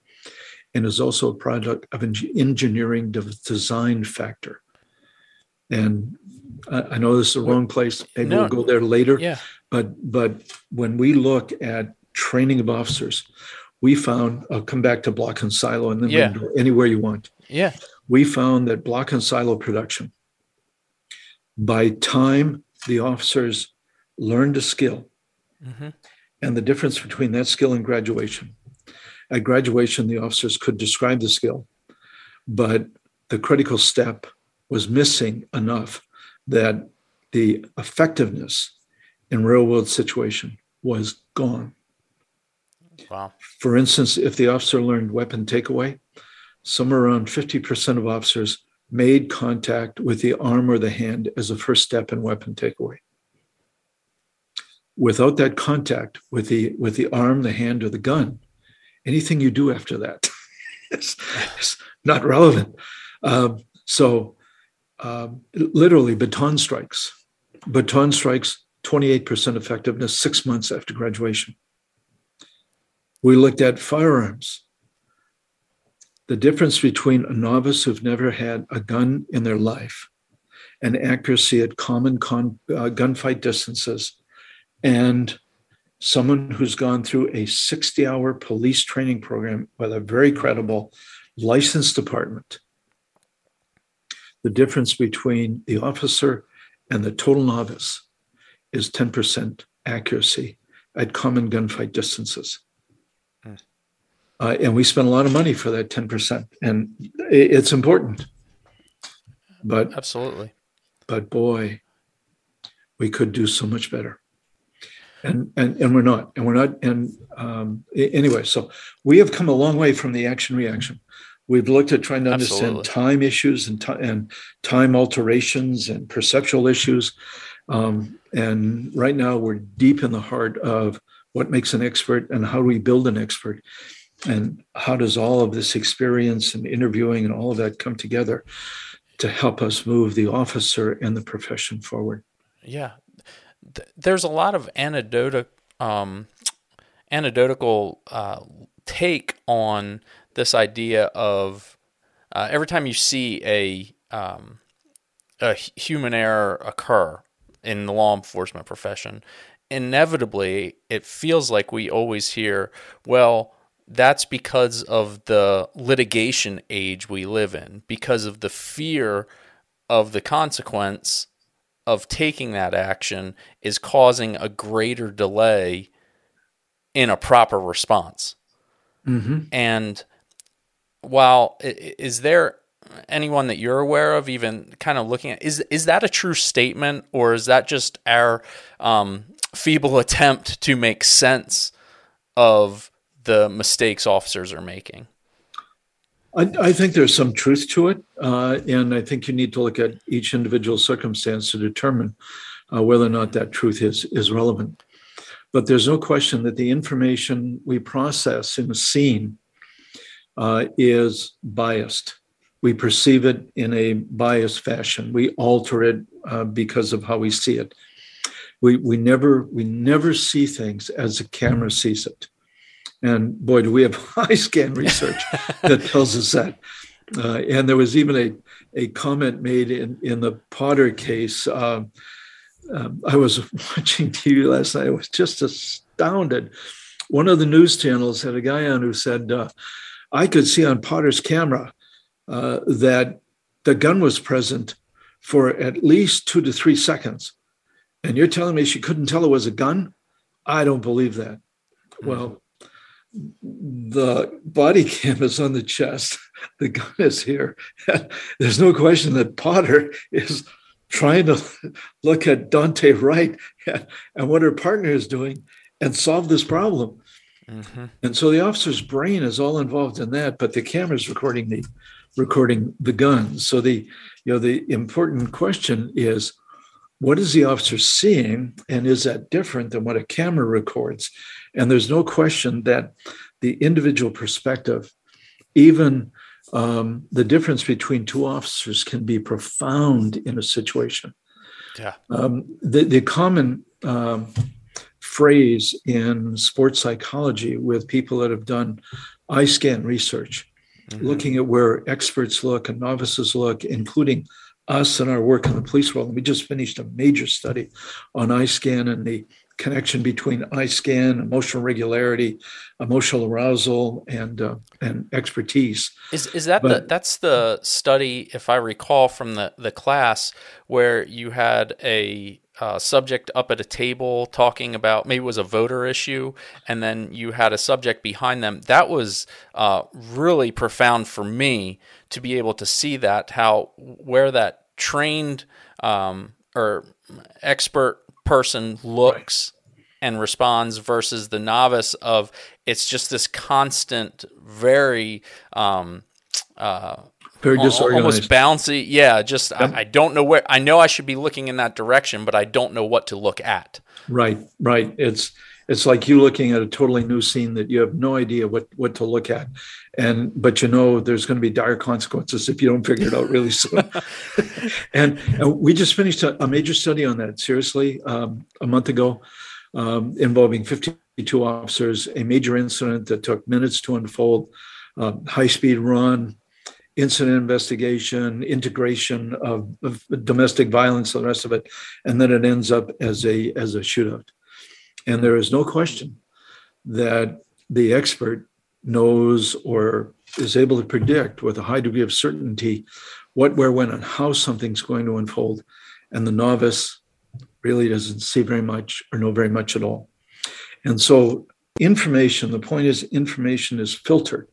and is also a product of an engineering design factor. And I know this is the wrong place. Maybe no. we'll go there later. Yeah. But but when we look at training of officers, we found I'll come back to block and silo and then yeah. anywhere you want. Yeah. We found that block and silo production, by time the officers learned a skill, mm-hmm and the difference between that skill and graduation. At graduation, the officers could describe the skill, but the critical step was missing enough that the effectiveness in real world situation was gone. Wow. For instance, if the officer learned weapon takeaway, somewhere around 50% of officers made contact with the arm or the hand as a first step in weapon takeaway without that contact with the with the arm, the hand, or the gun, anything you do after that [LAUGHS] is, is not relevant. Um, so, um, literally, baton strikes. Baton strikes, 28% effectiveness six months after graduation. We looked at firearms. The difference between a novice who've never had a gun in their life and accuracy at common con, uh, gunfight distances and someone who's gone through a 60 hour police training program with a very credible licensed department. The difference between the officer and the total novice is 10% accuracy at common gunfight distances. Uh, and we spend a lot of money for that 10%, and it's important. But absolutely. But boy, we could do so much better and and and we're not and we're not and um, anyway so we have come a long way from the action reaction we've looked at trying to understand Absolutely. time issues and, t- and time alterations and perceptual issues um, and right now we're deep in the heart of what makes an expert and how do we build an expert and how does all of this experience and interviewing and all of that come together to help us move the officer and the profession forward? Yeah. There's a lot of anecdotal um, anecdotal uh, take on this idea of uh, every time you see a um, a human error occur in the law enforcement profession, inevitably it feels like we always hear, well, that's because of the litigation age we live in, because of the fear of the consequence of taking that action is causing a greater delay in a proper response. Mm-hmm. And while is there anyone that you're aware of even kind of looking at is is that a true statement or is that just our um, feeble [LAUGHS] attempt to make sense of the mistakes officers are making? I, I, think there's some truth to it. Uh, and I think you need to look at each individual circumstance to determine uh, whether or not that truth is, is relevant. But there's no question that the information we process in a scene uh, is biased. We perceive it in a biased fashion. We alter it uh, because of how we see it. We, we never we never see things as the camera sees it. And boy, do we have [LAUGHS] high scan [LAUGHS] research that tells us that. Uh, and there was even a, a comment made in, in the Potter case. Uh, um, I was [LAUGHS] watching TV last night. I was just astounded one of the news channels had a guy on who said, uh, I could see on Potter's camera uh, that the gun was present for at least two to three seconds. And you're telling me she couldn't tell it was a gun? I don't believe that. Well, the body cam is on the chest, [LAUGHS] the gun is here. [LAUGHS] There's no question that Potter is trying to [LAUGHS] look at Daunte Wright and what her partner is doing and solve this problem. Mm-hmm. And so the officer's brain is all involved in that, but the camera's recording the recording the guns. So the you know the important question is what is the officer seeing and is that different than what a camera records? And there's no question that the individual perspective, even um, the difference between two officers can be profound in a situation. Yeah. Um, the, the common um, phrase in sports psychology with people that have done eye scan research, mm-hmm. looking at where experts look and novices look, including us and our work in the police world. We just finished a major study on eye scan and the connection between eye scan, emotional regularity, emotional arousal, and uh, and expertise. Is is that but, the that's the study, if I recall from the the class, where you had a uh, subject up at a table talking about maybe it was a voter issue, and then you had a subject behind them. That was uh, really profound for me to be able to see that how where that trained um, or expert person looks right. and responds versus the novice of it's just this constant, very um, uh, very disorganized, almost bouncy. Yeah, just yep. I, I, don't know where. I know I should be looking in that direction, but I don't know what to look at. Right, right. It's it's like you looking at a totally new scene that you have no idea what what to look at, and but you know there's going to be dire consequences if you don't figure it out really soon. [LAUGHS] and, and, we just finished a, a, major study on that. Seriously, um, a month ago, um, involving 52 officers, a major incident that took minutes to unfold, uh, high speed run, incident investigation, integration of, of, domestic violence, the rest of it, and then it ends up as a as a shootout. And there is no question that the expert knows or is able to predict with a high degree of certainty what, where, when, and how something's going to unfold. And the novice really doesn't see very much or know very much at all. And so, information, the point is, information is filtered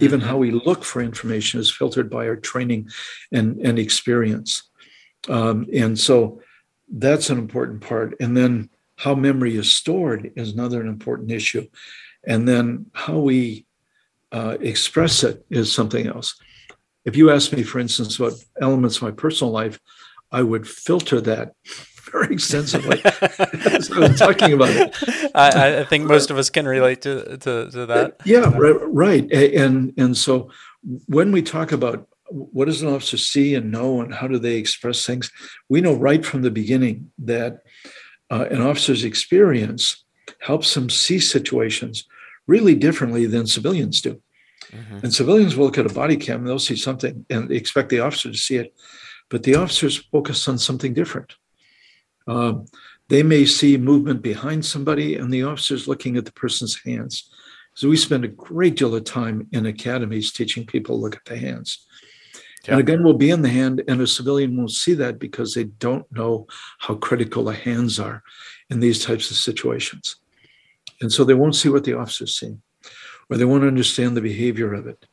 even how we look for information is filtered by our training and, and experience. Um, and so that's an important part. And then how memory is stored is another important issue. And then how we uh, express it is something else. If you ask me, for instance, about elements of my personal life, I would filter that [LAUGHS] very extensively. [LAUGHS] so I'm talking about it. I, I, think most of us can relate to, to, to that. Yeah, right. And, and so when we talk about what does an officer see and know and how do they express things, we know right from the beginning that uh, an officer's experience helps them see situations really differently than civilians do. Mm-hmm. And civilians will look at a body cam and they'll see something and expect the officer to see it. But the officers focus on something different. Um, they may see movement behind somebody, and the officer's looking at the person's hands. So we spend a great deal of time in academies teaching people to look at the hands. Yeah. And a gun will be in the hand, and a civilian won't see that because they don't know how critical the hands are in these types of situations. And so they won't see what the officer's seeing, or they won't understand the behavior of it.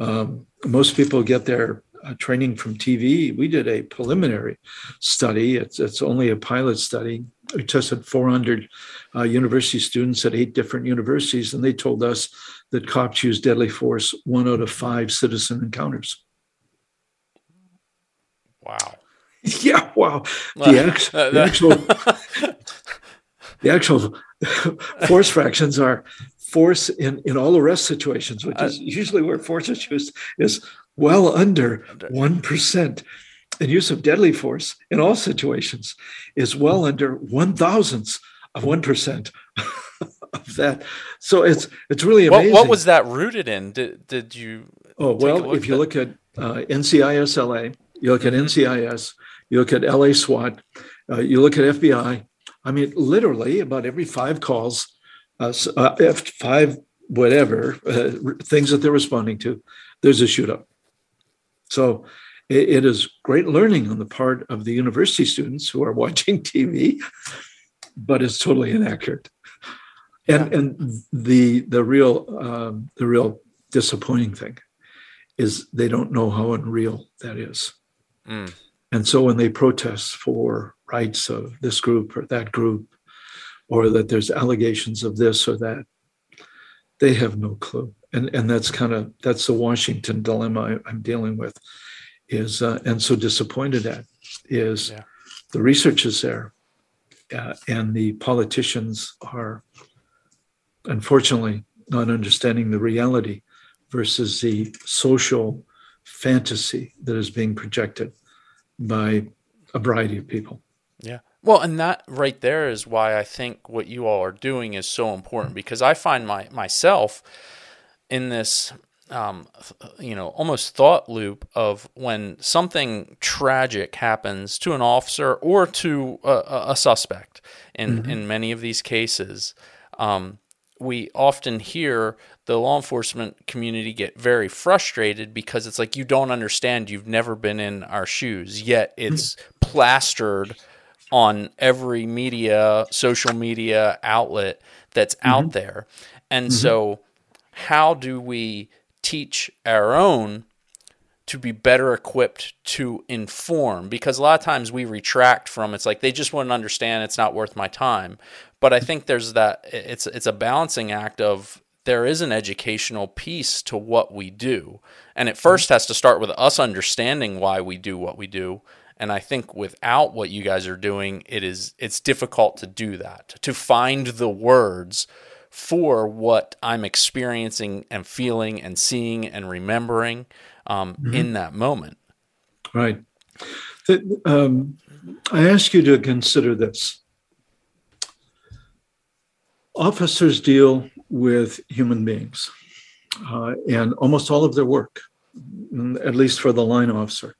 Um, most people get their uh, training from TV, we did a preliminary study. It's, it's only a pilot study. We tested 400 uh, university students at eight different universities, and they told us that cops use deadly force one out of five citizen encounters. Wow. [LAUGHS] Yeah, wow. The, ex- the actual, [LAUGHS] the actual force fractions are force in, in all arrest situations, which is usually where force is used, is well under 1%. And use of deadly force in all situations is well under one thousandths of 1% [LAUGHS] of that. So it's it's really amazing. What, what was that rooted in? Did, did you? Oh, well, if you look at uh, NCIS LA, you look at. NCIS, you look at LA SWAT, uh, you look at FBI. I mean, literally, about every five calls, uh, uh, five whatever uh, things that they're responding to, there's a shootout. So it, it is great learning on the part of the university students who are [LAUGHS] watching TV, but it's totally inaccurate. And yeah. and the the real um, the real disappointing thing is they don't know how unreal that is. Mm. And so when they protest for rights of this group or that group, or that there's allegations of this or that, they have no clue. And and that's kind of that's the Washington dilemma I, am dealing with, is uh, and so disappointed at is yeah. the research is there, uh, and the politicians are unfortunately not understanding the reality versus the social fantasy that is being projected by a variety of people. Yeah. Well, and that right there is why I think what you all are doing is so important because I find my myself in this um, you know, almost thought loop of when something tragic happens to an officer or to a, a suspect. In mm-hmm. in many of these cases, um, we often hear the law enforcement community get very frustrated because it's like you don't understand. You've never been in our shoes. Yet it's plastered on every media social media outlet that's mm-hmm. out there. And mm-hmm. so how do we teach our own to be better equipped to inform? Because a lot of times we retract from it's like they just wouldn't understand. It's not worth my time. But i think there's that it's it's a balancing act of there is an educational piece to what we do. And it first has to start with us understanding why we do what we do. And I think without what you guys are doing, it is it's difficult to do that. To find the words for what I'm experiencing and feeling and seeing and remembering um, mm-hmm. in that moment. Right. The, um, I ask you to consider this. Officers deal with human beings. Uh, and almost all of their work, at least for the line officer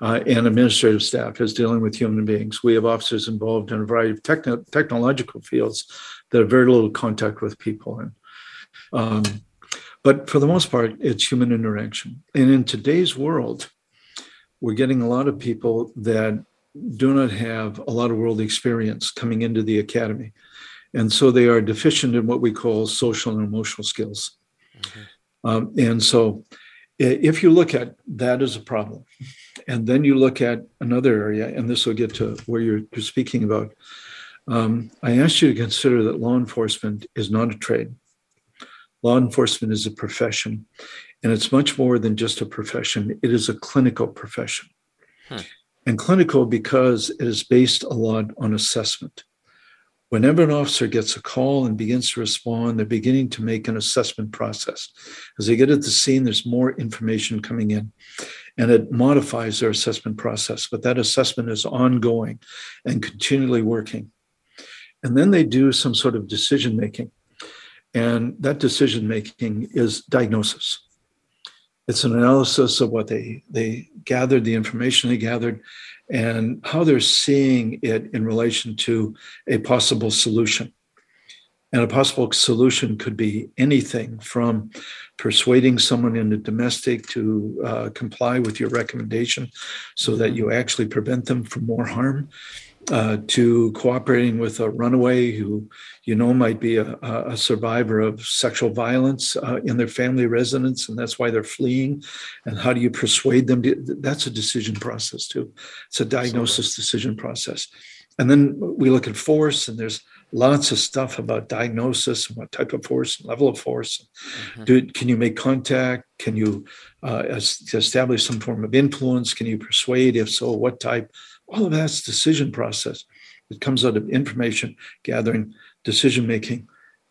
uh, and administrative staff, is dealing with human beings. We have officers involved in a variety of techno- technological fields that have very little contact with people. And, um, but for the most part, it's human interaction. And in today's world, we're getting a lot of people that do not have a lot of world experience coming into the academy. And so they are deficient in what we call social and emotional skills. Mm-hmm. Um, and so if you look at that as a problem, and then you look at another area, and this will get to where you're, you're speaking about, um, I asked you to consider that law enforcement is not a trade. Law enforcement is a profession, and it's much more than just a profession, it is a clinical profession. Hmm. And clinical because it is based a lot on assessment. Whenever an officer gets a call and begins to respond, they're beginning to make an assessment process. As they get at the scene, there's more information coming in and it modifies their assessment process. But that assessment is ongoing and continually working. And then they do some sort of decision making. And that decision making is diagnosis. It's an analysis of what they, they gathered, the information they gathered, and how they're seeing it in relation to a possible solution. And a possible solution could be anything from persuading someone in a domestic to uh, comply with your recommendation so that you actually prevent them from more harm, uh, to cooperating with a runaway who you know might be a, a survivor of sexual violence uh, in their family residence and that's why they're fleeing. And how do you persuade them to, that's a decision process too. It's a diagnosis decision process. And then we look at force and there's lots of stuff about diagnosis and what type of force and level of force. Mm-hmm. Do, can you make contact? Can you uh, establish some form of influence? Can you persuade? If so what type all of that's decision process. It comes out of information gathering, decision making,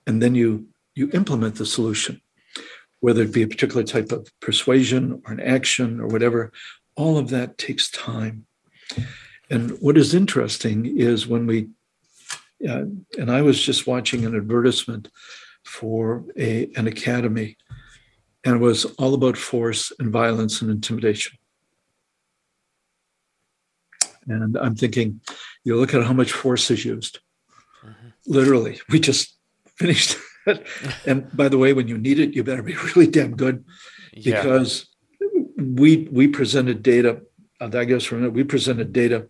and then you you implement the solution, whether it be a particular type of persuasion or an action or whatever. All of that takes time. And what is interesting is when we, uh, and I was just watching an advertisement for a, an academy, and it was all about force and violence and intimidation. And I'm thinking, you look at how much force is used. Mm-hmm. Literally, we just finished and by the way, when you need it, you better be [LAUGHS] really damn good because yeah. we we presented data. Uh, I guess from we presented data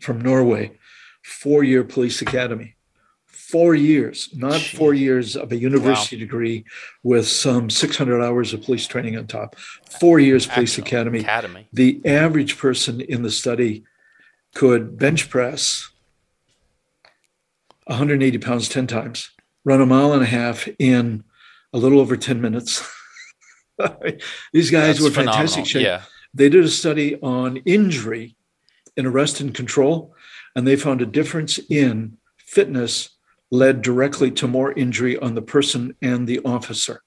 from Norway, four year police academy, four years, not Jeez. four years of a university wow. degree with some 600 hours of police training on top. Four years police academy. academy. The average person in the study could bench press 180 pounds 10 times, run a mile and a half in a little over 10 minutes. [LAUGHS] These guys That's were phenomenal. fantastic shape. Yeah. They did a study on injury in arrest and control, and they found a difference in fitness led directly to more injury on the person and the officer.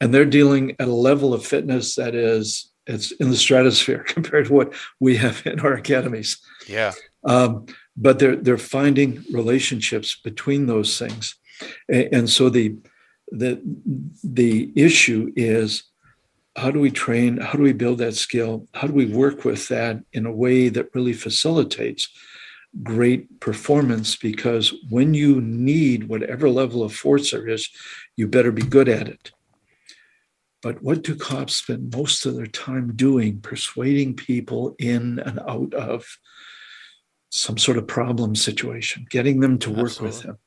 And they're dealing at a level of fitness that is it's in the stratosphere [LAUGHS] compared to what we have in our academies. Yeah. Um, but they're they're finding relationships between those things, and, and so the the the issue is how do we train how do we build that skill how do we work with that in a way that really facilitates great performance because when you need whatever level of force there is you better be good at it but what do cops spend most of their time doing persuading people in and out of some sort of problem situation, getting them to work Absolutely. with them.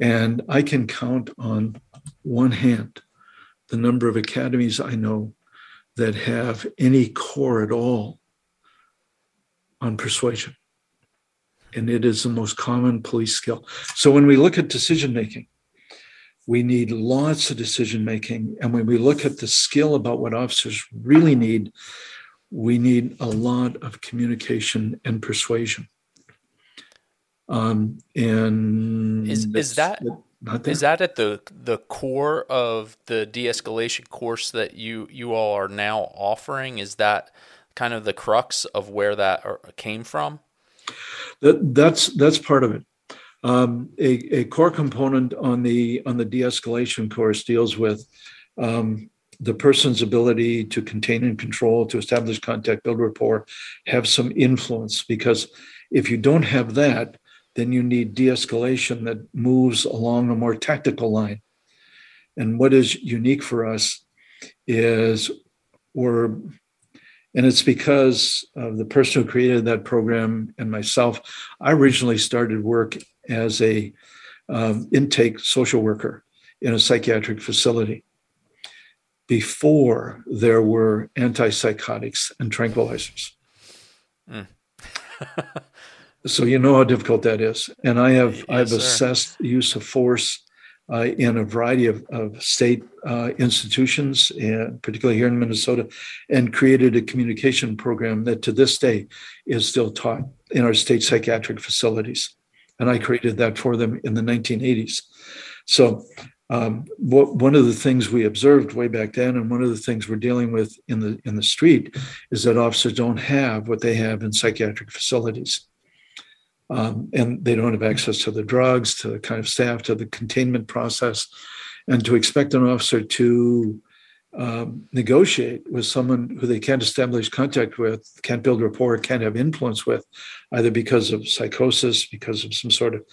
And I can count on one hand the number of academies I know that have any core at all on persuasion. And it is the most common police skill. So when we look at decision making, we need lots of decision making. And when we look at the skill about what officers really need, we need a lot of communication and persuasion. Um, and is is that is that at the the core of the de-escalation course that you you all are now offering? Is that kind of the crux of where that came from? That, that's that's part of it. Um, a, a core component on the on the de-escalation course deals with um, the person's ability to contain and control, to establish contact, build rapport, have some influence. Because if you don't have that, then you need de escalation that moves along a more tactical line. And what is unique for us is we're, and it's because of the person who created that program and myself. I originally started work as a um, intake social worker in a psychiatric facility before there were antipsychotics and tranquilizers. Mm. [LAUGHS] so you know how difficult that is. And I have yes, I've sir. assessed the use of force uh, in a variety of, of state uh, institutions, and particularly here in Minnesota, and created a communication program that to this day is still taught in our state psychiatric facilities. And I created that for them in the 1980s. So um, what, one of the things we observed way back then, and one of the things we're dealing with in the in the street, is that officers don't have what they have in psychiatric facilities, um, and they don't have access to the drugs, to the kind of staff, to the containment process, and to expect an officer to um, negotiate with someone who they can't establish contact with, can't build rapport, can't have influence with, either because of psychosis, because of some sort of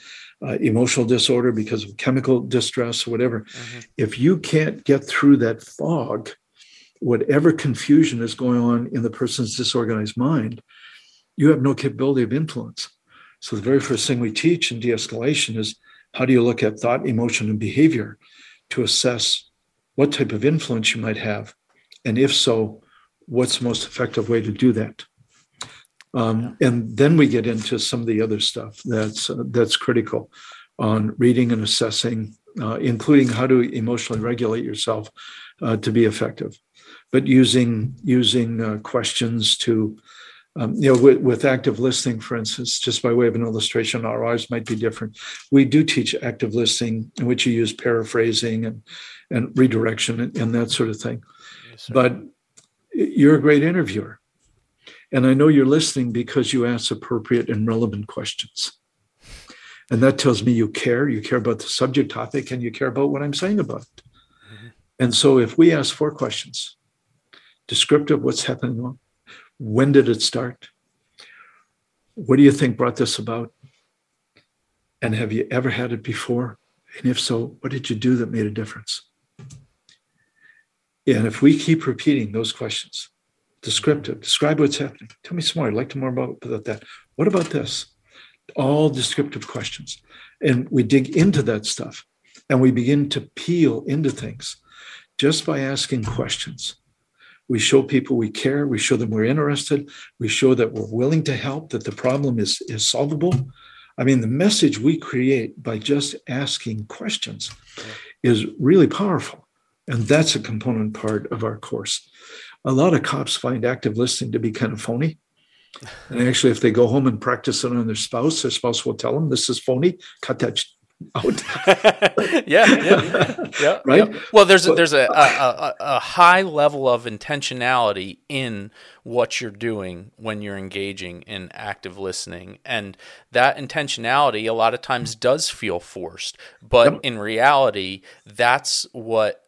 uh, emotional disorder, because of chemical distress, or whatever. Mm-hmm. If you can't get through that fog, whatever confusion is going on in the person's disorganized mind, you have no capability of influence. So, the very first thing we teach in de escalation is how do you look at thought, emotion, and behavior to assess what type of influence you might have? And if so, what's the most effective way to do that? Um, and then we get into some of the other stuff that's uh, that's critical on reading and assessing, uh, including how to emotionally regulate yourself uh, to be effective, but using using uh, questions to um, you know, with, with, active listening, for instance, just by way of an illustration, our ours might be different. We do teach active listening, in which you use paraphrasing and and redirection and, and that sort of thing. Yes, but you're a great interviewer. And I know you're listening because you ask appropriate and relevant questions. And that tells me you care, you care about the subject topic, and you care about what I'm saying about it. Mm-hmm. And so if we ask four questions, descriptive, what's happening, when did it start? What do you think brought this about? And have you ever had it before? And if so, what did you do that made a difference? And if we keep repeating those questions, descriptive, describe what's happening. Tell me some more. I'd like to more about, about that. What about this? All descriptive questions. And we dig into that stuff and we begin to peel into things just by asking questions. We show people we care, we show them we're interested, we show that we're willing to help, that the problem is, is solvable. I mean, the message we create by just asking questions is really powerful. And that's a component part of our course. A lot of cops find active listening to be kind of phony. And actually, if they go home and practice it on their spouse, their spouse will tell them this is phony, cut that out. [LAUGHS] yeah, yeah, yeah, [LAUGHS] right. Yeah. Well, there's a, there's a, a, a high level of intentionality in what you're doing when you're engaging in active listening, and that intentionality a lot of times does feel forced, but yep. in reality, that's what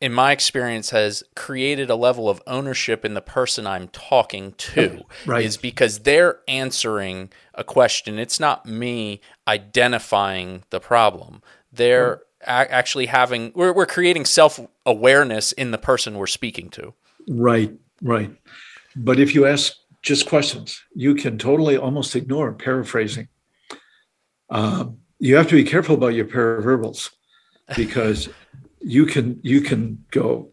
in my experience has created a level of ownership in the person I'm talking to right. is because they're answering a question. It's not me identifying the problem. They're right. a- actually having we're we're creating self-awareness in the person we're speaking to. Right, right. But if you ask just questions, you can totally almost ignore paraphrasing. Um, you have to be careful about your paraverbals because you can you can go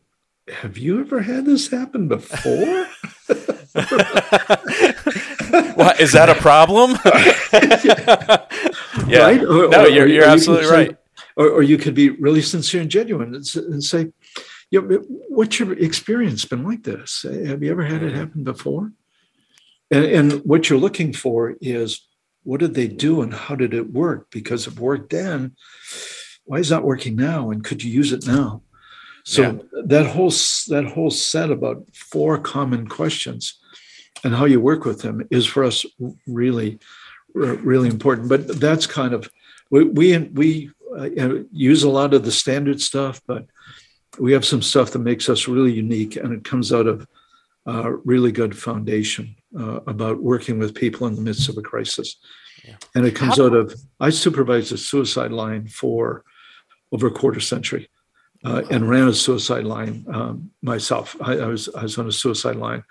have you ever had this happen before? [LAUGHS] What, is that a problem? [LAUGHS] Yeah. Right? Or, no or, you're, you're absolutely you right. say, or, or you could be really sincere and genuine and, and say you know, what's your experience been like this? Have you ever had it mm-hmm. happen before? And, and what you're looking for is what did they do and how did it work? Because it worked then why is that working now and could you use it now so yeah. that whole that whole set about four common questions and how you work with them is for us really really important but that's kind of we we, we uh, use a lot of the standard stuff but we have some stuff that makes us really unique and it comes out of uh, really good foundation uh, about working with people in the midst of a crisis yeah. and it comes How- out of i supervise a suicide line for over a quarter century. Uh, and ran a suicide line um, myself. I, I, was I was on a suicide line,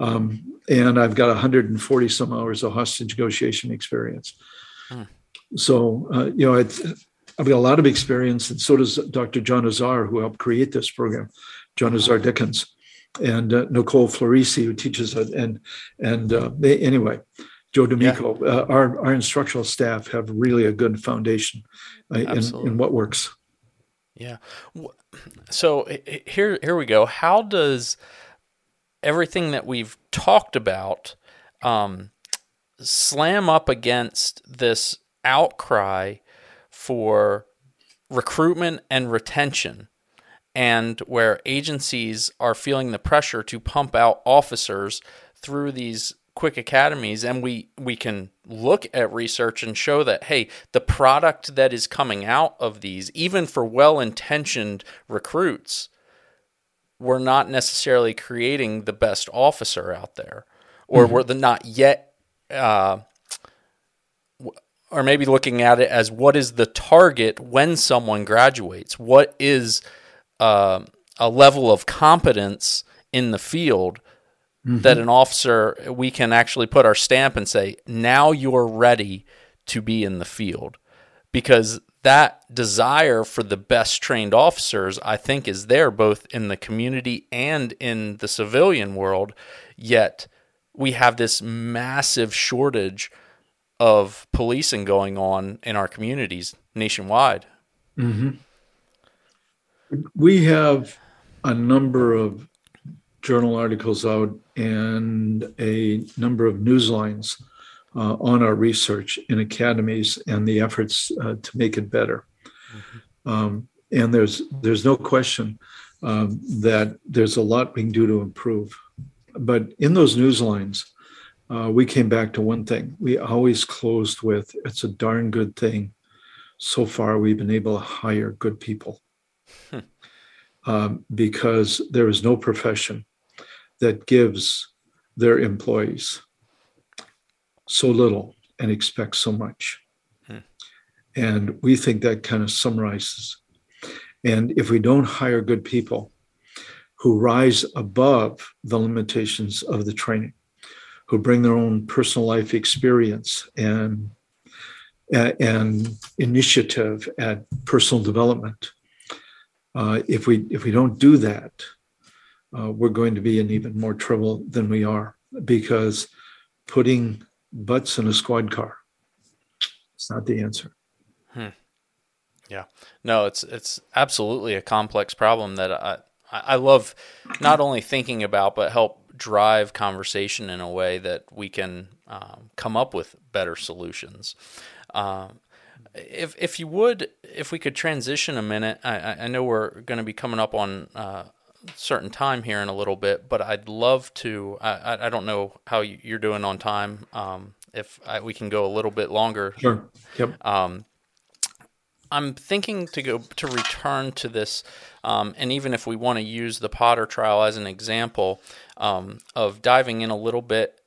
um, and I've got 140 some hours of hostage negotiation experience. Hmm. So uh, you know, I've got a lot of experience, and so does Dr. John Azar, who helped create this program, John Azar Dickens, and uh, Nicole Florisi, who teaches it. And and uh, they, anyway, Joe D'Amico, yeah. Uh, our our instructional staff have really a good foundation uh, in, in what works. Yeah. So here here we go. How does everything that we've talked about um, slam up against this outcry for recruitment and retention and where agencies are feeling the pressure to pump out officers through these quick academies and we we can look at research and show that hey the product that is coming out of these even for well-intentioned recruits we're not necessarily creating the best officer out there or mm-hmm. we're the not yet uh, or maybe looking at it as what is the target when someone graduates what is uh, a level of competence in the field mm-hmm. that an officer we can actually put our stamp and say now you're ready to be in the field because that desire for the best trained officers i think is there both in the community and in the civilian world yet we have this massive shortage of policing going on in our communities nationwide mm-hmm. we have a number of journal articles out and a number of news lines uh, on our research in academies and the efforts uh, to make it better. Mm-hmm. Um, and there's there's no question um, that there's a lot we can do to improve. But in those news lines, uh, we came back to one thing. We always closed with, "It's a darn good thing." So far, we've been able to hire good people. [LAUGHS] Um, because there is no profession that gives their employees so little and expects so much. Hmm. And we think that kind of summarizes. And if we don't hire good people who rise above the limitations of the training, who bring their own personal life experience and and initiative at personal development. Uh, if we if we don't do that, uh, we're going to be in even more trouble than we are because putting butts in a squad car is not the answer. Hmm. Yeah, no, it's it's absolutely a complex problem that I I love not only thinking about but help drive conversation in a way that we can um, come up with better solutions. Um, if if you would, if we could transition a minute, I, I know we're going to be coming up on uh, certain time here in a little bit, but I'd love to. I, I don't know how you're doing on time. Um, if I, we can go a little bit longer, sure. Yep. Um, I'm thinking to go to return to this, um, and even if we want to use the Potter trial as an example um, of diving in a little bit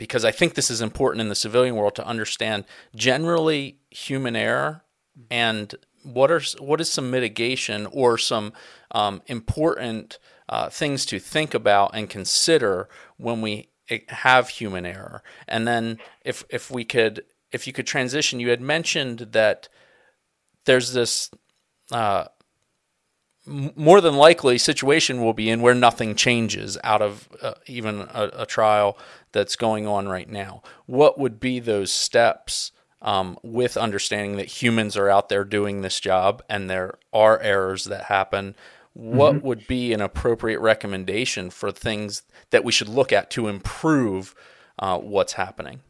because I think this is important in the civilian world to understand generally human error and what are what is some mitigation or some um, important uh, things to think about and consider when we eh, have human error and then if if we could if you could transition you had mentioned that there's this uh, more than likely situation we'll be in where nothing changes out of uh, even a, a, trial that's going on right now. What would be those steps um, with understanding that humans are out there doing this job and there are errors that happen? What mm-hmm. would be an appropriate recommendation for things that we should look at to improve uh, what's happening?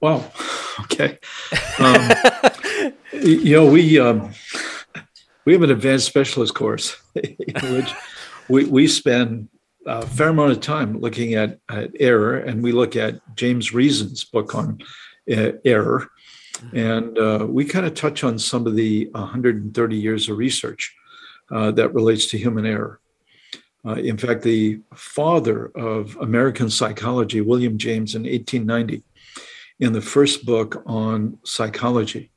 Well, [LAUGHS] okay. Um, you know, we um, we have an advanced specialist course in [LAUGHS] which we, we spend a fair amount of time looking at, at error, and we look at James Reason's book on uh, error. And uh, we kind of touch on some of the 130 years of research uh, that relates to human error. Uh, in fact, the father of American psychology, William James, in 1890, in the first book on psychology,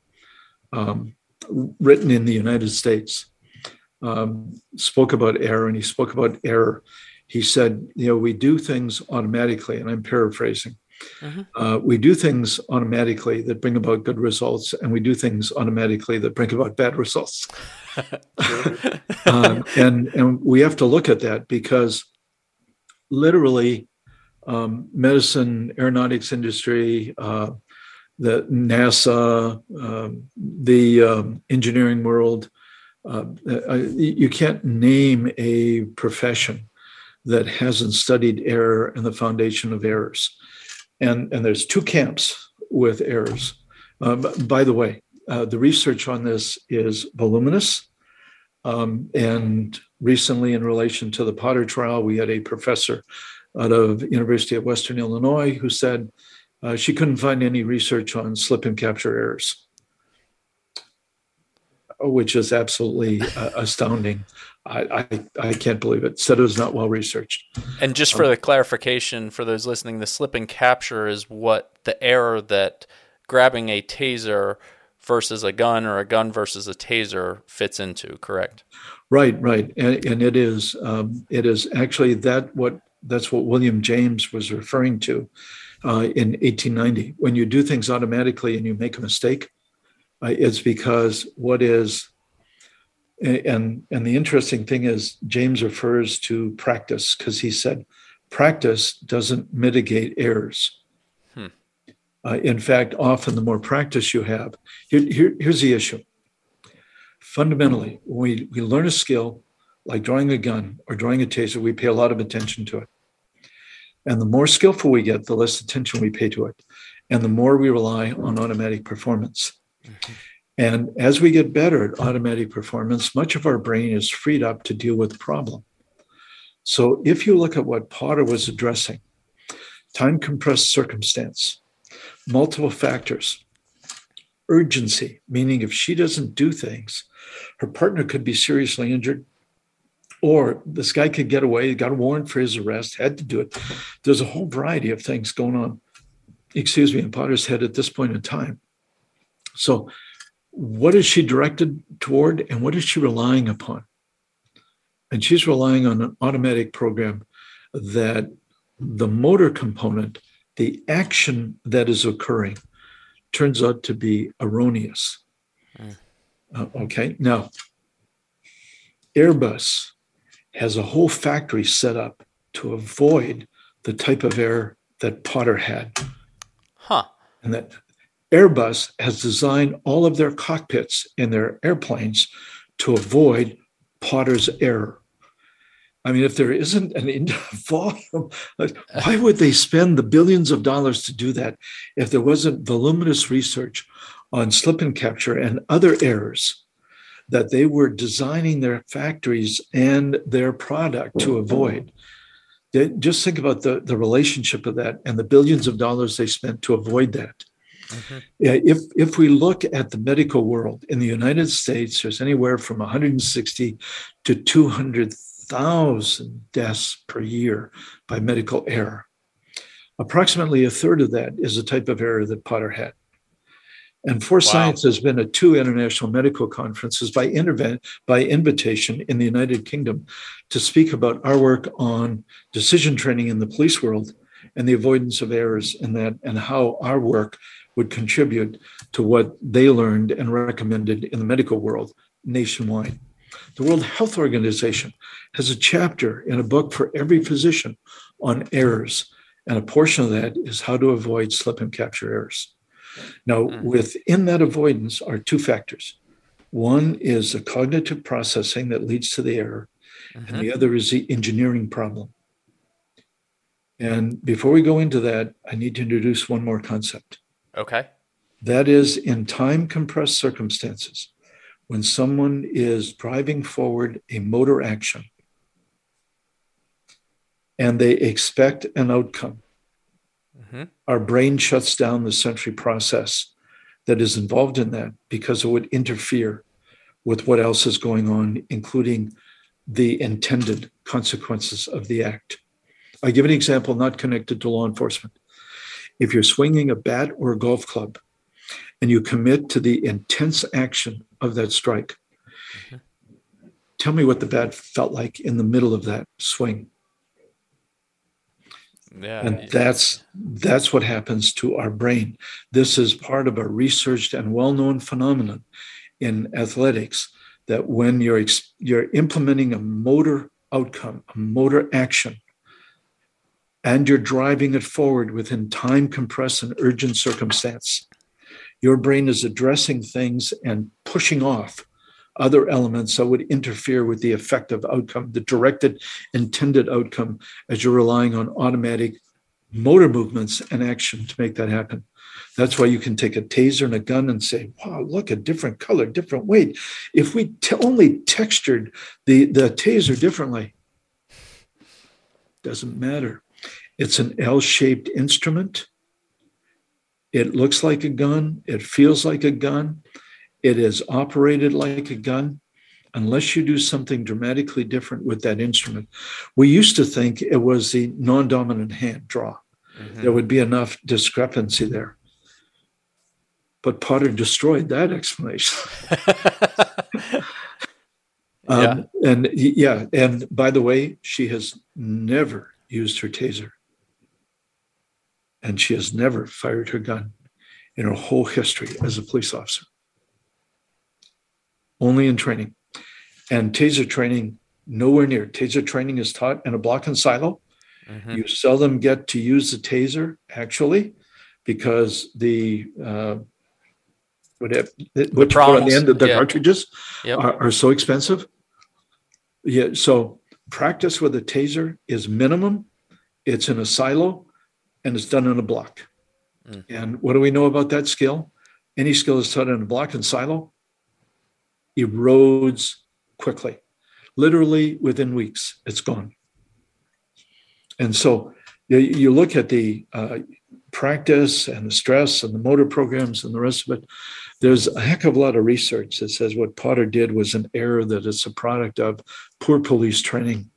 um, written in the United States, um, spoke about error, and he spoke about error. He said, you know, we do things automatically, and I'm paraphrasing. Mm-hmm. Uh, we do things automatically that bring about good results, and we do things automatically that bring about bad results. [LAUGHS] [LAUGHS] um, and and we have to look at that because literally, um, medicine, aeronautics industry, uh, the NASA, um, the um, engineering world. Uh, uh, you can't name a profession that hasn't studied error and the foundation of errors. And, and there's two camps with errors. Uh, by the way, uh, the research on this is voluminous. Um, and recently, in relation to the Potter trial, we had a professor out of University of Western Illinois who said uh, she couldn't find any research on slip and capture errors, which is absolutely uh, astounding. I, I, I, can't believe it. Said it was not well researched. And just for um, the clarification for those listening, the slip and capture is what the error that grabbing a taser versus a gun or a gun versus a taser fits into. Correct. Right, right, and, and it is um, it is actually that what that's what William James was referring to uh, in 1890. When you do things automatically and you make a mistake, uh, it's because what is and and the interesting thing is James refers to practice because he said practice doesn't mitigate errors. Hmm. Uh, in fact, often the more practice you have, here, here, here's the issue. Fundamentally, when we, we learn a skill like drawing a gun or drawing a taser, we pay a lot of attention to it. And the more skillful we get, the less attention we pay to it. And the more we rely on automatic performance. Mm-hmm. And as we get better at automatic performance, much of our brain is freed up to deal with problem. So if you look at what Potter was addressing, time compressed circumstance, multiple factors, urgency, meaning if she doesn't do things, her partner could be seriously injured, or this guy could get away, got a warrant for his arrest, had to do it. There's a whole variety of things going on, excuse me, in Potter's head at this point in time. So, what is she directed toward and what is she relying upon? And she's relying on an automatic program that the motor component, the action that is occurring, turns out to be erroneous. Mm. Uh, okay, now Airbus has a whole factory set up to avoid the type of error that Potter had. Huh. And that Airbus has designed all of their cockpits in their airplanes to avoid Potter's error. I mean, if there isn't an in [LAUGHS] volume, why would they spend the billions of dollars to do that if there wasn't voluminous research on slip and capture and other errors that they were designing their factories and their product to avoid? just think about the, the relationship of that and the billions of dollars they spent to avoid that. Mm-hmm. If if we look at the medical world in the United States, there's anywhere from 160 to 200,000 deaths per year by medical error. Approximately a third of that is the type of error that Potter had. And Force wow. Science has been at two international medical conferences by, intervent, by invitation in the United Kingdom to speak about our work on decision training in the police world and the avoidance of errors in that and how our work would contribute to what they learned and recommended in the medical world nationwide. The World Health Organization has a chapter in a book for every physician on errors, and a portion of that is how to avoid slip and capture errors. Now, mm-hmm. within that avoidance are two factors. One is the cognitive processing that leads to the error, mm-hmm. and the other is the engineering problem. And before we go into that, I need to introduce one more concept. Okay. That is in time compressed circumstances, when someone is driving forward a motor action and they expect an outcome, mm-hmm. our brain shuts down the sensory process that is involved in that because it would interfere with what else is going on, including the intended consequences of the act. I give an example not connected to law enforcement if you're swinging a bat or a golf club and you commit to the intense action of that strike, mm-hmm. tell me what the bat felt like in the middle of that swing. Yeah. And that's that's what happens to our brain. This is part of a researched and well-known phenomenon in athletics that when you're you're implementing a motor outcome, a motor action, and you're driving it forward within time compressed and urgent circumstance. Your brain is addressing things and pushing off other elements that would interfere with the effective outcome, the directed intended outcome, as you're relying on automatic motor movements and action to make that happen. That's why you can take a taser and a gun and say, wow, look, a different color, different weight. If we t- only textured the, the taser differently, doesn't matter. It's an L shaped instrument. It looks like a gun. It feels like a gun. It is operated like a gun unless you do something dramatically different with that instrument. We used to think it was the non dominant hand draw. Mm-hmm. There would be enough discrepancy there. But Potter destroyed that explanation. [LAUGHS] um, yeah. And yeah, and by the way, she has never used her taser and she has never fired her gun in her whole history as a police officer. Only in training. And taser training, nowhere near. Taser training is taught in a block and silo. Mm-hmm. You seldom get to use the taser, actually, because the uh, what, it, what you put on the end of the yeah. cartridges yep. are, are so expensive. Yeah, so practice with a taser is minimum. It's in a silo and it's done in a block. Mm. And what do we know about that skill? Any skill that's taught in a block and silo erodes quickly. Literally within weeks, it's gone. And so you, you look at the uh, practice and the stress and the motor programs and the rest of it. There's a heck of a lot of research that says what Potter did was an error that it's a product of poor police training.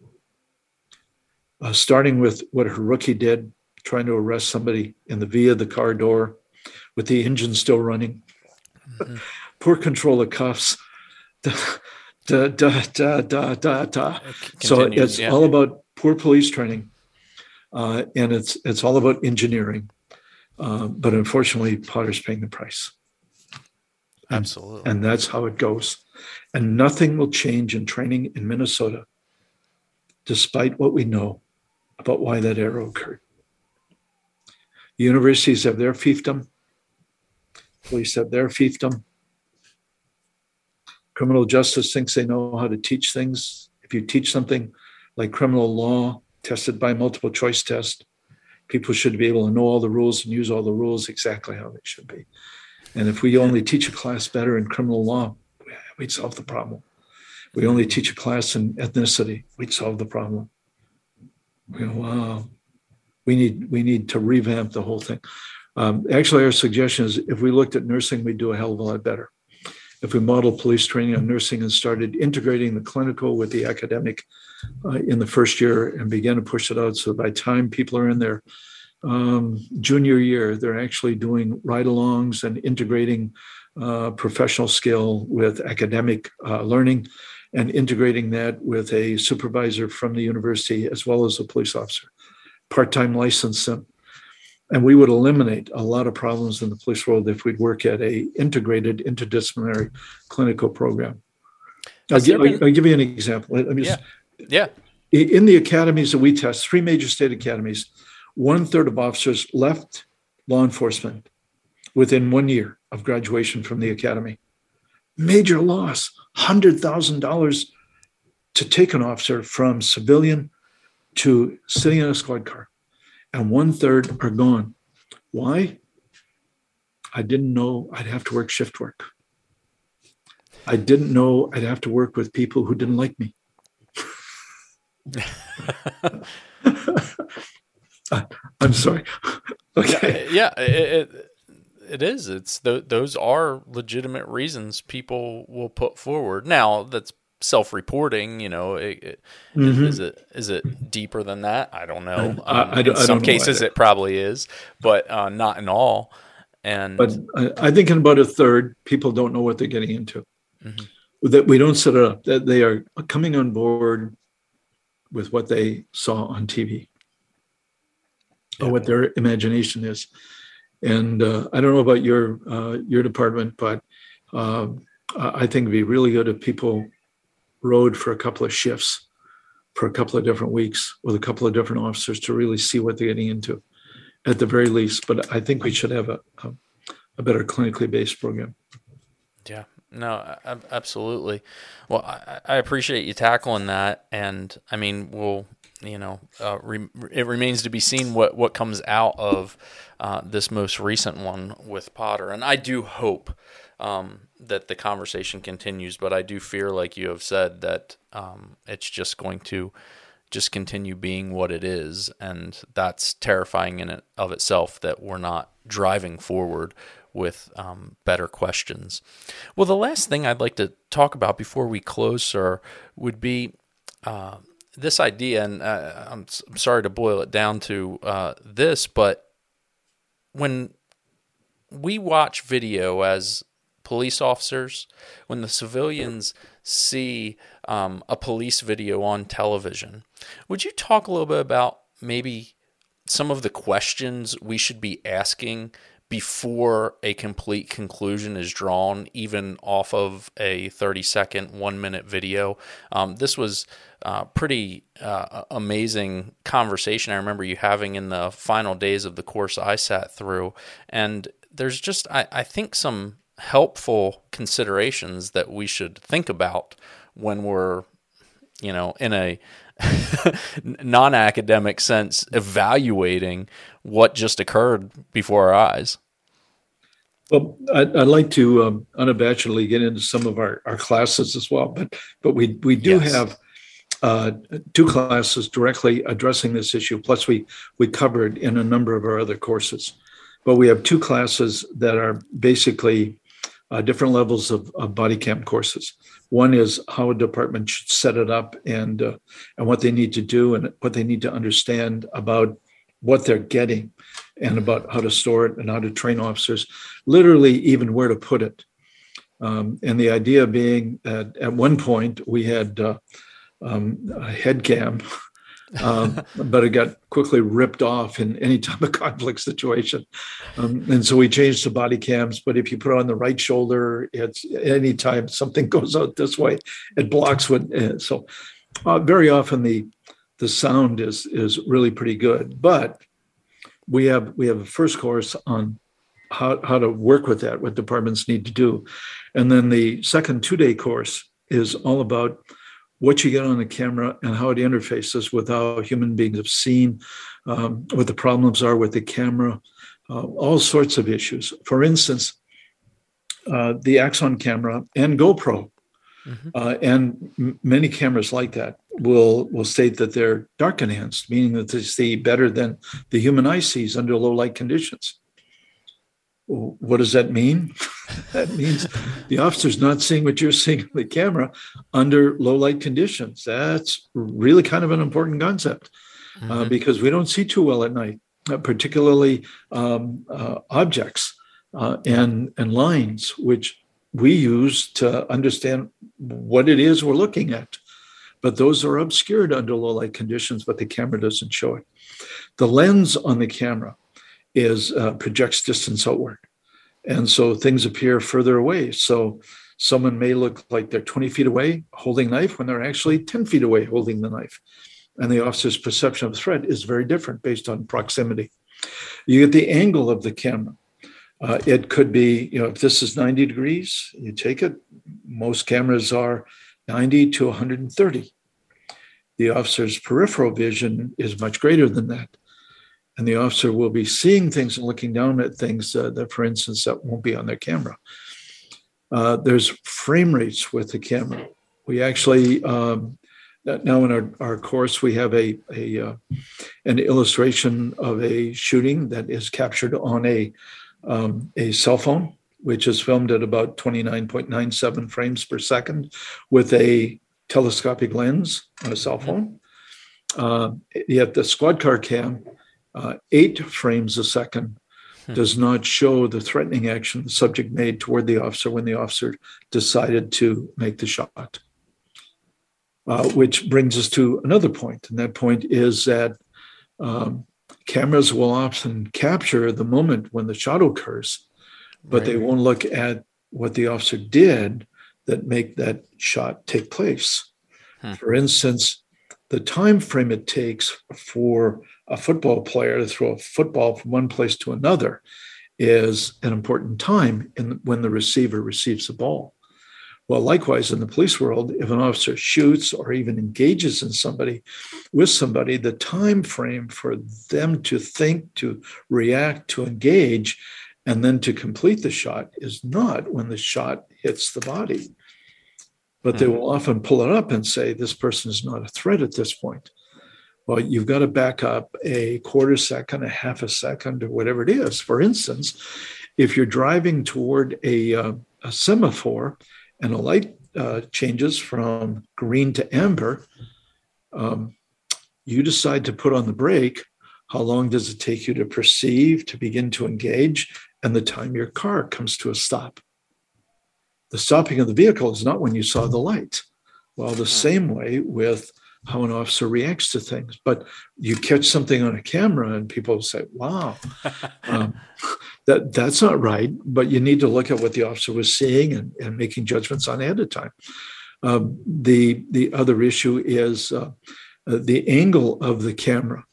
Uh, starting with what her rookie did trying to arrest somebody in the via the car door with the engine still running. mm-hmm. poor control of cuffs. [LAUGHS] Da, da, da, da, da, da. So it's yeah. all about poor police training, uh, and it's it's all about engineering. Uh, but unfortunately, Potter's paying the price. Absolutely, and that's how it goes. And nothing will change in training in Minnesota, despite what we know about why that error occurred. Universities have their fiefdom, police have their fiefdom. Criminal justice thinks they know how to teach things. If you teach something like criminal law, tested by multiple choice test, people should be able to know all the rules and use all the rules exactly how they should be. And if we only teach a class better in criminal law, we'd solve the problem. We only teach a class in ethnicity, we'd solve the problem. We go, wow, we need we need to revamp the whole thing. Um, actually, our suggestion is if we looked at nursing, we'd do a hell of a lot better. If we model police training on nursing and started integrating the clinical with the academic uh, in the first year and began to push it out, so by time people are in their um, junior year, they're actually doing ride-alongs and integrating uh, professional skill with academic uh, learning and integrating that with a supervisor from the university as well as a police officer, part time license them. And we would eliminate a lot of problems in the police world if we'd work at a integrated interdisciplinary clinical program. I'll, give. I'll give you an example. Let me just, yeah. yeah. In the academies that we test, three major state academies, one third of officers left law enforcement within one year of graduation from the academy. Major loss, $100,000 to take an officer from civilian to sitting in a squad car. And one third are gone. Why? I didn't know I'd have to work shift work. I didn't know I'd have to work with people who didn't like me. [LAUGHS] Uh, I'm sorry. [LAUGHS] Okay. Yeah, yeah it, it, it is. It's th- those are legitimate reasons people will put forward. Now that's self-reporting. You know, it, it, mm-hmm. is it is it deeper than that? I don't know. Um, I, I, in I some cases, it probably is, but uh, not in all. And but I think in about a third, people don't know what they're getting into. Mm-hmm. That we don't set it up. That they are coming on board with what they saw on TV yeah. or what their imagination is. And uh, I don't know about your uh, your department, but uh, I think it'd be really good if people rode for a couple of shifts, for a couple of different weeks with a couple of different officers to really see what they're getting into, at the very least. But I think we should have a a, a better clinically based program. Yeah, no, absolutely. Well, I, I, appreciate you tackling that, and I mean, we'll you know, uh, re- it remains to be seen what what comes out of uh, this most recent one with Potter, and I do hope um, that the conversation continues. But I do fear, like you have said, that um, it's just going to just continue being what it is, and that's terrifying in it of itself. That we're not driving forward with um, better questions. Well, the last thing I'd like to talk about before we close, sir, would be. Uh, this idea, and uh, I'm, I'm, sorry to boil it down to uh, this, but when we watch video as police officers, when the civilians see um, a police video on television, would you talk a little bit about maybe some of the questions we should be asking before a complete conclusion is drawn, even off of a 30 second, one minute video. Um, this was uh, pretty uh, amazing conversation I remember you having in the final days of the course I sat through. And there's just, I, I think, some helpful considerations that we should think about when we're, you know, in a [LAUGHS] non academic sense, evaluating what just occurred before our eyes. Well, I'd, I'd like to um, unabashedly get into some of our, our classes as well, but but we we do yes. have uh, two classes directly addressing this issue. Plus, we we covered in a number of our other courses, but we have two classes that are basically uh, different levels of, of, body cam courses. One is how a department should set it up and uh, and what they need to do and what they need to understand about what they're getting and about how to store it and how to train officers, literally even where to put it. Um, and the idea being that at one point we had uh, um, a head cam, um, but it got quickly ripped off in any type of [LAUGHS] conflict situation. Um, and so we changed to body cams. But if you put it on the right shoulder, it's anytime something [LAUGHS] goes out this way, it blocks what. Uh, so uh, very often the the sound is is really pretty good. But we have we have a first course on how, how to work with that, what departments need to do. And then the second two day course is all about what you get on the camera and how it interfaces with how human beings have seen, um, what the problems are with the camera, uh, all sorts of issues. For instance, uh, the Axon camera and GoPro, mm-hmm. uh, and m- many cameras like that will will state that they're dark enhanced, meaning that they see better than the human eye sees under low light conditions. What does that mean? [LAUGHS] that means the officer's not seeing what you're seeing on the camera under low light conditions. That's really kind of an important concept uh, mm-hmm. uh, because we don't see too well at night, uh, particularly um, uh, objects uh, and and lines, which we use to understand what it is we're looking at. But those are obscured under low light conditions, but the camera doesn't show it. The lens on the camera is uh, projects distance outward. And so things appear further away. So someone may look like they're 20 feet away holding knife when they're actually 10 feet away holding the knife. And the officer's perception of threat is very different based on proximity. You get the angle of the camera. Uh, it could be, you know, if this is 90 degrees, you take it. Most cameras are 90 to 130. The officer's peripheral vision is much greater than that and the officer will be seeing things and looking down at things uh, that, for instance, that won't be on their camera. Uh, there's frame rates with the camera. We actually um, now in our, our course we have a, a uh, an illustration of a shooting that is captured on a um, a cell phone, which is filmed at about 29.97 frames per second with a telescopic lens on a cell phone. Uh, yet the squad car cam uh, eight frames a second hmm. does not show the threatening action the subject made toward the officer when the officer decided to make the shot. Uh, which brings us to another point, and that point is that um, cameras will often capture the moment when the shot occurs, but right. they won't look at what the officer did that make that shot take place. Hmm. For instance, the time frame it takes for a football player to throw a football from one place to another is an important time in when the receiver receives the ball. Well, likewise, in the police world, if an officer shoots or even engages in somebody with somebody, the time frame for them to think, to react, to engage, and then to complete the shot is not when the shot hits the body. But they hmm. will often pull it up and say, this person is not a threat at this point. Well, you've got to back up a quarter second, a half a second, or whatever it is. For instance, if you're driving toward a, uh, a semaphore and a light uh, changes from green to amber, um, you decide to put on the brake. How long does it take you to perceive, to begin to engage, and the time your car comes to a stop? The stopping of the vehicle is not when you saw the light. Well, the same way with how an officer reacts to things. But you catch something on a camera and people say, wow, [LAUGHS] um, that, that's not right. But you need to look at what the officer was seeing and, and making judgments on ahead of time. Um, the, the other issue is uh, uh, the angle of the camera.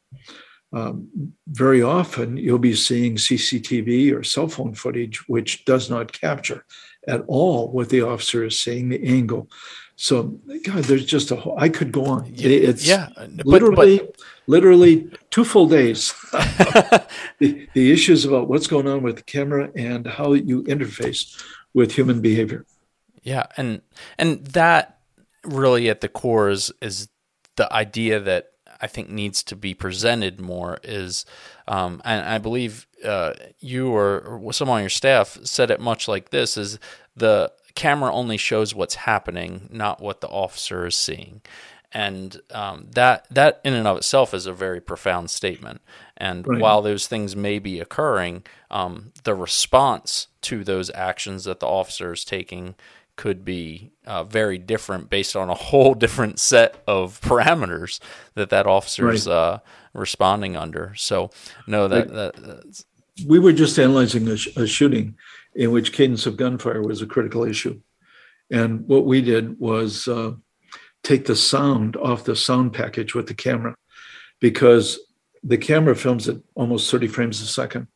Um, very often you'll be seeing CCTV or cell phone footage, which does not capture at all what the officer is seeing, the angle. So, God, there's just a whole, I could go on. It's yeah, but, literally, but, literally two full days. [LAUGHS] the, the issues about what's going on with the camera and how you interface with human behavior. Yeah, and and that really at the core is is the idea that I think needs to be presented more is, um, and I believe uh, you or, or someone on your staff said it much like this: is the camera only shows what's happening, not what the officer is seeing. and um, that that in and of itself is a very profound statement. And right. while those things may be occurring, um, the response to those actions that the officer is taking could be uh, very different based on a [LAUGHS] whole different set of parameters that that officer is right. uh, responding under. So, no, that, that we were just analyzing a, sh- a, shooting in which cadence of gunfire was a critical issue, and what we did was uh, take the sound off the sound package with the camera, because the camera films at almost 30 frames a second,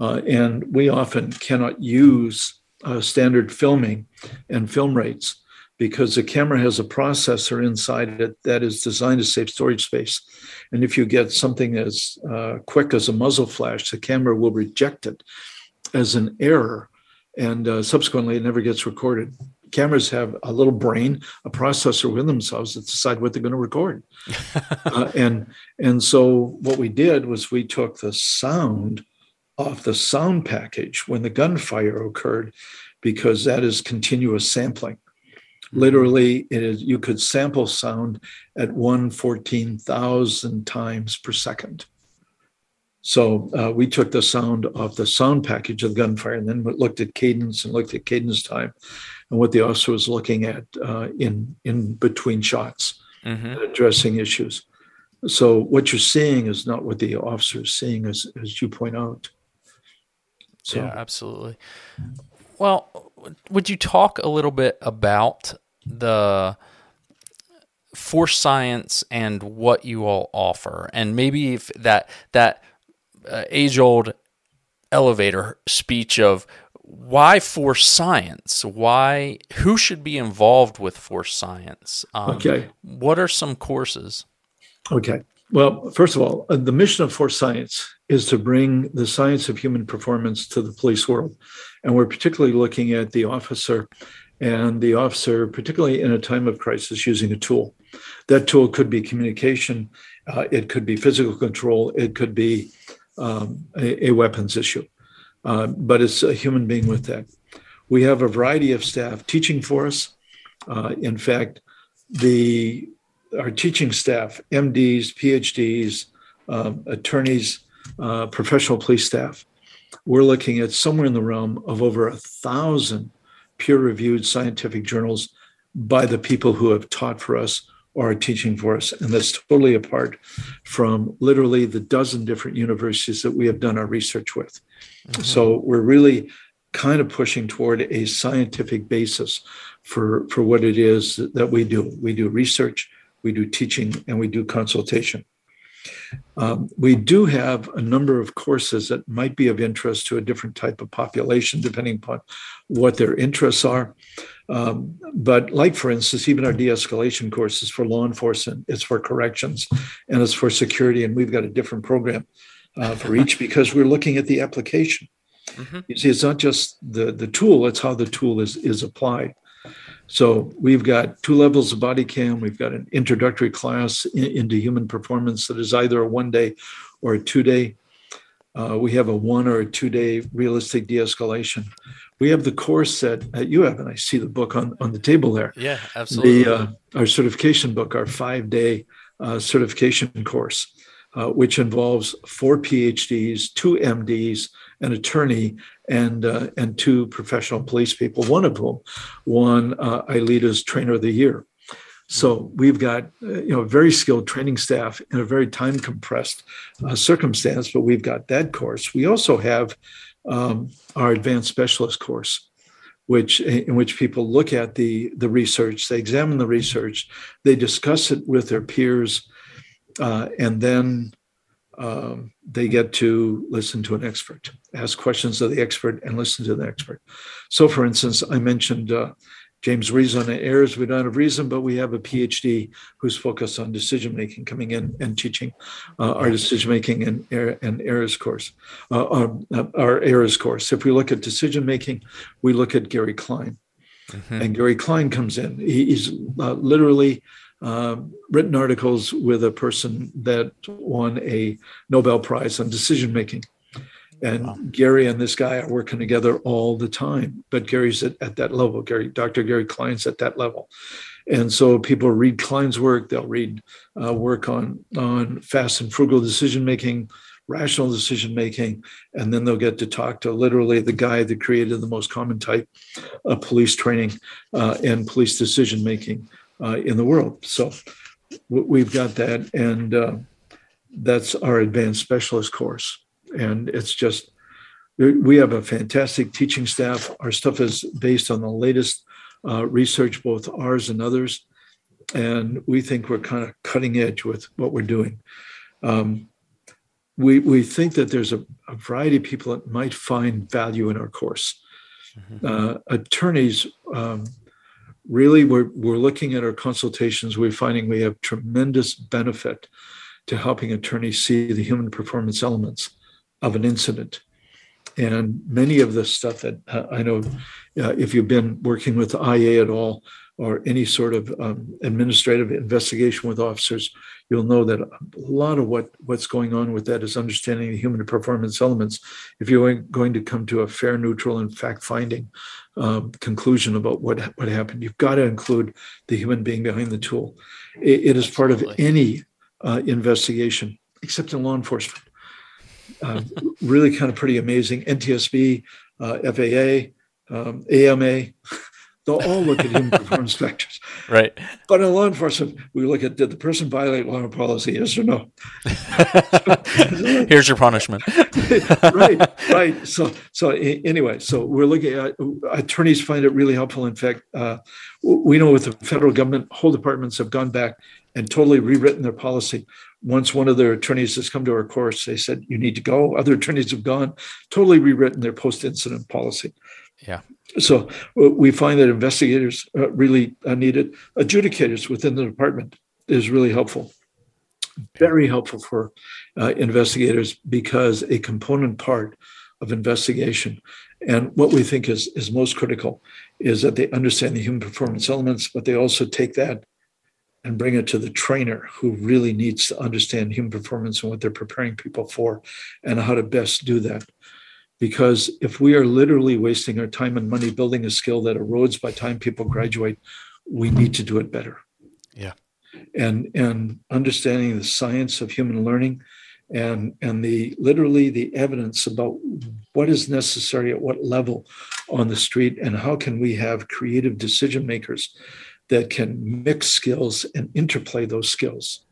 uh, and we often cannot use uh, standard filming and film rates because the camera has a processor inside it that is designed to save storage space. And if you get something as uh, quick as a muzzle flash, the camera will reject it as an error, and uh, subsequently it never gets recorded. Cameras have a little brain, a processor within themselves that decide what they're going to record. [LAUGHS] uh, and and so what we did was we took the sound off the sound package when the gunfire occurred because that is continuous sampling. Mm-hmm. Literally, it is, you could sample sound at 114,000 times per second. So uh, we took the sound off the sound package of the gunfire and then looked at cadence and looked at cadence time and what the officer was looking at uh, in, in between shots, mm-hmm. addressing issues. So what you're seeing is not what the officer is seeing, as, as you point out. So. Yeah, absolutely. Well, would you talk a little bit about the force science and what you all offer, and maybe if that that uh, age old elevator speech of why force science? Why who should be involved with force science? Um, okay. What are some courses? Okay. Well, first of all, uh, the mission of Force Science is to bring the science of human performance to the police world. And we're particularly looking at the officer and the officer, particularly in a time of crisis, using a tool. That tool could be communication, uh, it could be physical control, it could be um, a, a, weapons issue, uh, but it's a human being with that. We have a variety of staff teaching for us. Uh, in fact, the our teaching staff, MDs, PhDs, um, attorneys, uh, professional police staff, we're looking at somewhere in the realm of over a thousand peer-reviewed scientific journals by the people who have taught for us or are teaching for us. And that's totally apart from literally the dozen different universities that we have done our research with. Mm-hmm. So we're really kind of pushing toward a scientific basis for, for what it is that we do. We do research, we do teaching, and we do consultation. Um, we do have a number of courses that might be of interest to a different type of population, depending upon what their interests are. Um, but, like for instance, even our de escalation courses for law enforcement, it's for corrections and it's for security. And we've got a different program uh, for each [LAUGHS] because we're looking at the application. Mm-hmm. You see, it's not just the, the tool, it's how the tool is, is applied. So we've got two levels of body cam. We've got an introductory class in, into human performance that is either a one day or a two day. Uh, we have a one or a two day realistic de escalation. We have the course that, that you have, and I see the book on, on the table there. Yeah, absolutely. The, uh, our certification book, our five day uh, certification course, uh, which involves four PhDs, two MDs, an attorney, and uh, and two professional police people, one of whom won uh, ILEETA's Trainer of the Year. So we've got uh, you know very skilled training staff in a very time compressed uh, circumstance, but we've got that course. We also have um, our advanced specialist course, which in which people look at the the research, they examine the research, they discuss it with their peers, uh, and then um, they get to listen to an expert, ask questions of the expert, and listen to the expert. So, for instance, I mentioned uh, James Reason at errors. We don't have Reason, but we have a PhD who's focused on decision making, coming in and teaching uh, our decision making and and errors course, uh, our, uh, our errors course. If we look at decision making, we look at Gary Klein, mm-hmm. and Gary Klein comes in. he's uh, literally uh, written articles with a person that won a Nobel Prize on decision making. And wow. Gary and this guy are working together all the time. But Gary's at, at that level. Gary, Dr. Gary Klein's at that level. And so people read Klein's work, they'll read uh, work on, on fast and frugal decision making, rational decision making, and then they'll get to talk to literally the guy that created the most common type of police training uh, and police decision making uh, in the world. So we've got that, and uh, that's our advanced specialist course. And it's just, we have a fantastic teaching staff. Our stuff is based on the latest uh, research, both ours and others. And we think we're kind of cutting edge with what we're doing. Um, we, we think that there's a, a, variety of people that might find value in our course. Mm-hmm. Uh, attorneys, um, really, we're, we're looking at our consultations, we're finding we have tremendous benefit to helping attorneys see the human performance elements of an incident. And many of the stuff that uh, I know, uh, if you've been working with IA at all, or any sort of um, administrative investigation with officers, you'll know that a lot of what, what's going on with that is understanding the human performance elements. If you're going to come to a fair, neutral, and fact-finding um, conclusion about what what happened, you've got to include the human being behind the tool. it, it is part of any uh, investigation, except in law enforcement. Uh, really, kind of pretty amazing. NTSB, uh, FAA, um, AMA. They'll all look at human [LAUGHS] performance factors. Right. But in law enforcement, we look at did the person violate law and policy, yes or no? [LAUGHS] Here's your punishment. [LAUGHS] right, right. So, so anyway, so we're looking at attorneys find it really helpful. In fact, uh, we know with the federal government, whole departments have gone back and totally rewritten their policy. Once one of their attorneys has come to our course, they said, You need to go. Other attorneys have gone, totally rewritten their post incident policy. Yeah. So we find that investigators uh, really uh, needed. Adjudicators within the department is really helpful. Very helpful for uh, investigators because a component part of investigation and what we think is, is most critical is that they understand the human performance elements, but they also take that and bring it to the trainer who really needs to understand human performance and what they're preparing people for and how to best do that. Because if we are literally wasting our time and money building a skill that erodes by time people graduate, we need to do it better. Yeah. And and understanding the science of human learning and and the literally the evidence about what is necessary at what level on the street and how can we have creative decision makers that can mix skills and interplay those skills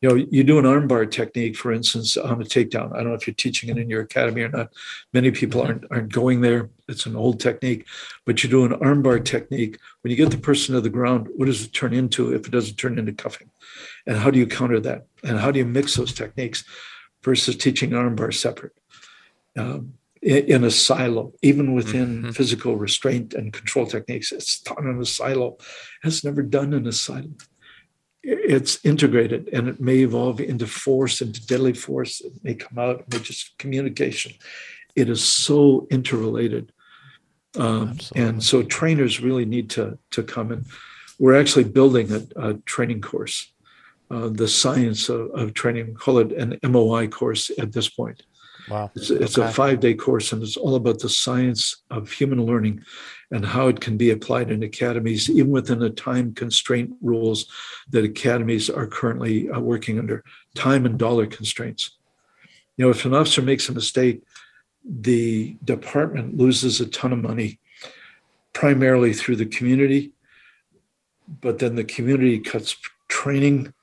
you know, you do an armbar technique, for instance, on a takedown. I don't know if you're teaching it in your academy or not. Many people mm-hmm. aren't aren't going there. It's an old technique, but you do an armbar technique. When you get the person to the ground, what does it turn into if it doesn't turn into cuffing? And how do you counter that? And how do you mix those techniques versus teaching armbar separate? Um, in, a silo, even within mm-hmm. physical restraint and control techniques, it's done in a silo. It's never done in a silo it's integrated and it may evolve into force, into deadly force. It may come out with just communication. It is so interrelated. Um, and so trainers really need to, to come in. We're actually building a, a training course, uh, the science of, of training, call it an MOI course at this point. Wow. It's, it's okay. a five day course and it's all about the science of human learning and how it can be applied in academies, even within the time constraint rules that academies are currently uh, working under, time and dollar constraints. You know, if an officer makes a mistake, the department loses a ton of money, primarily through the community, but then the community cuts training.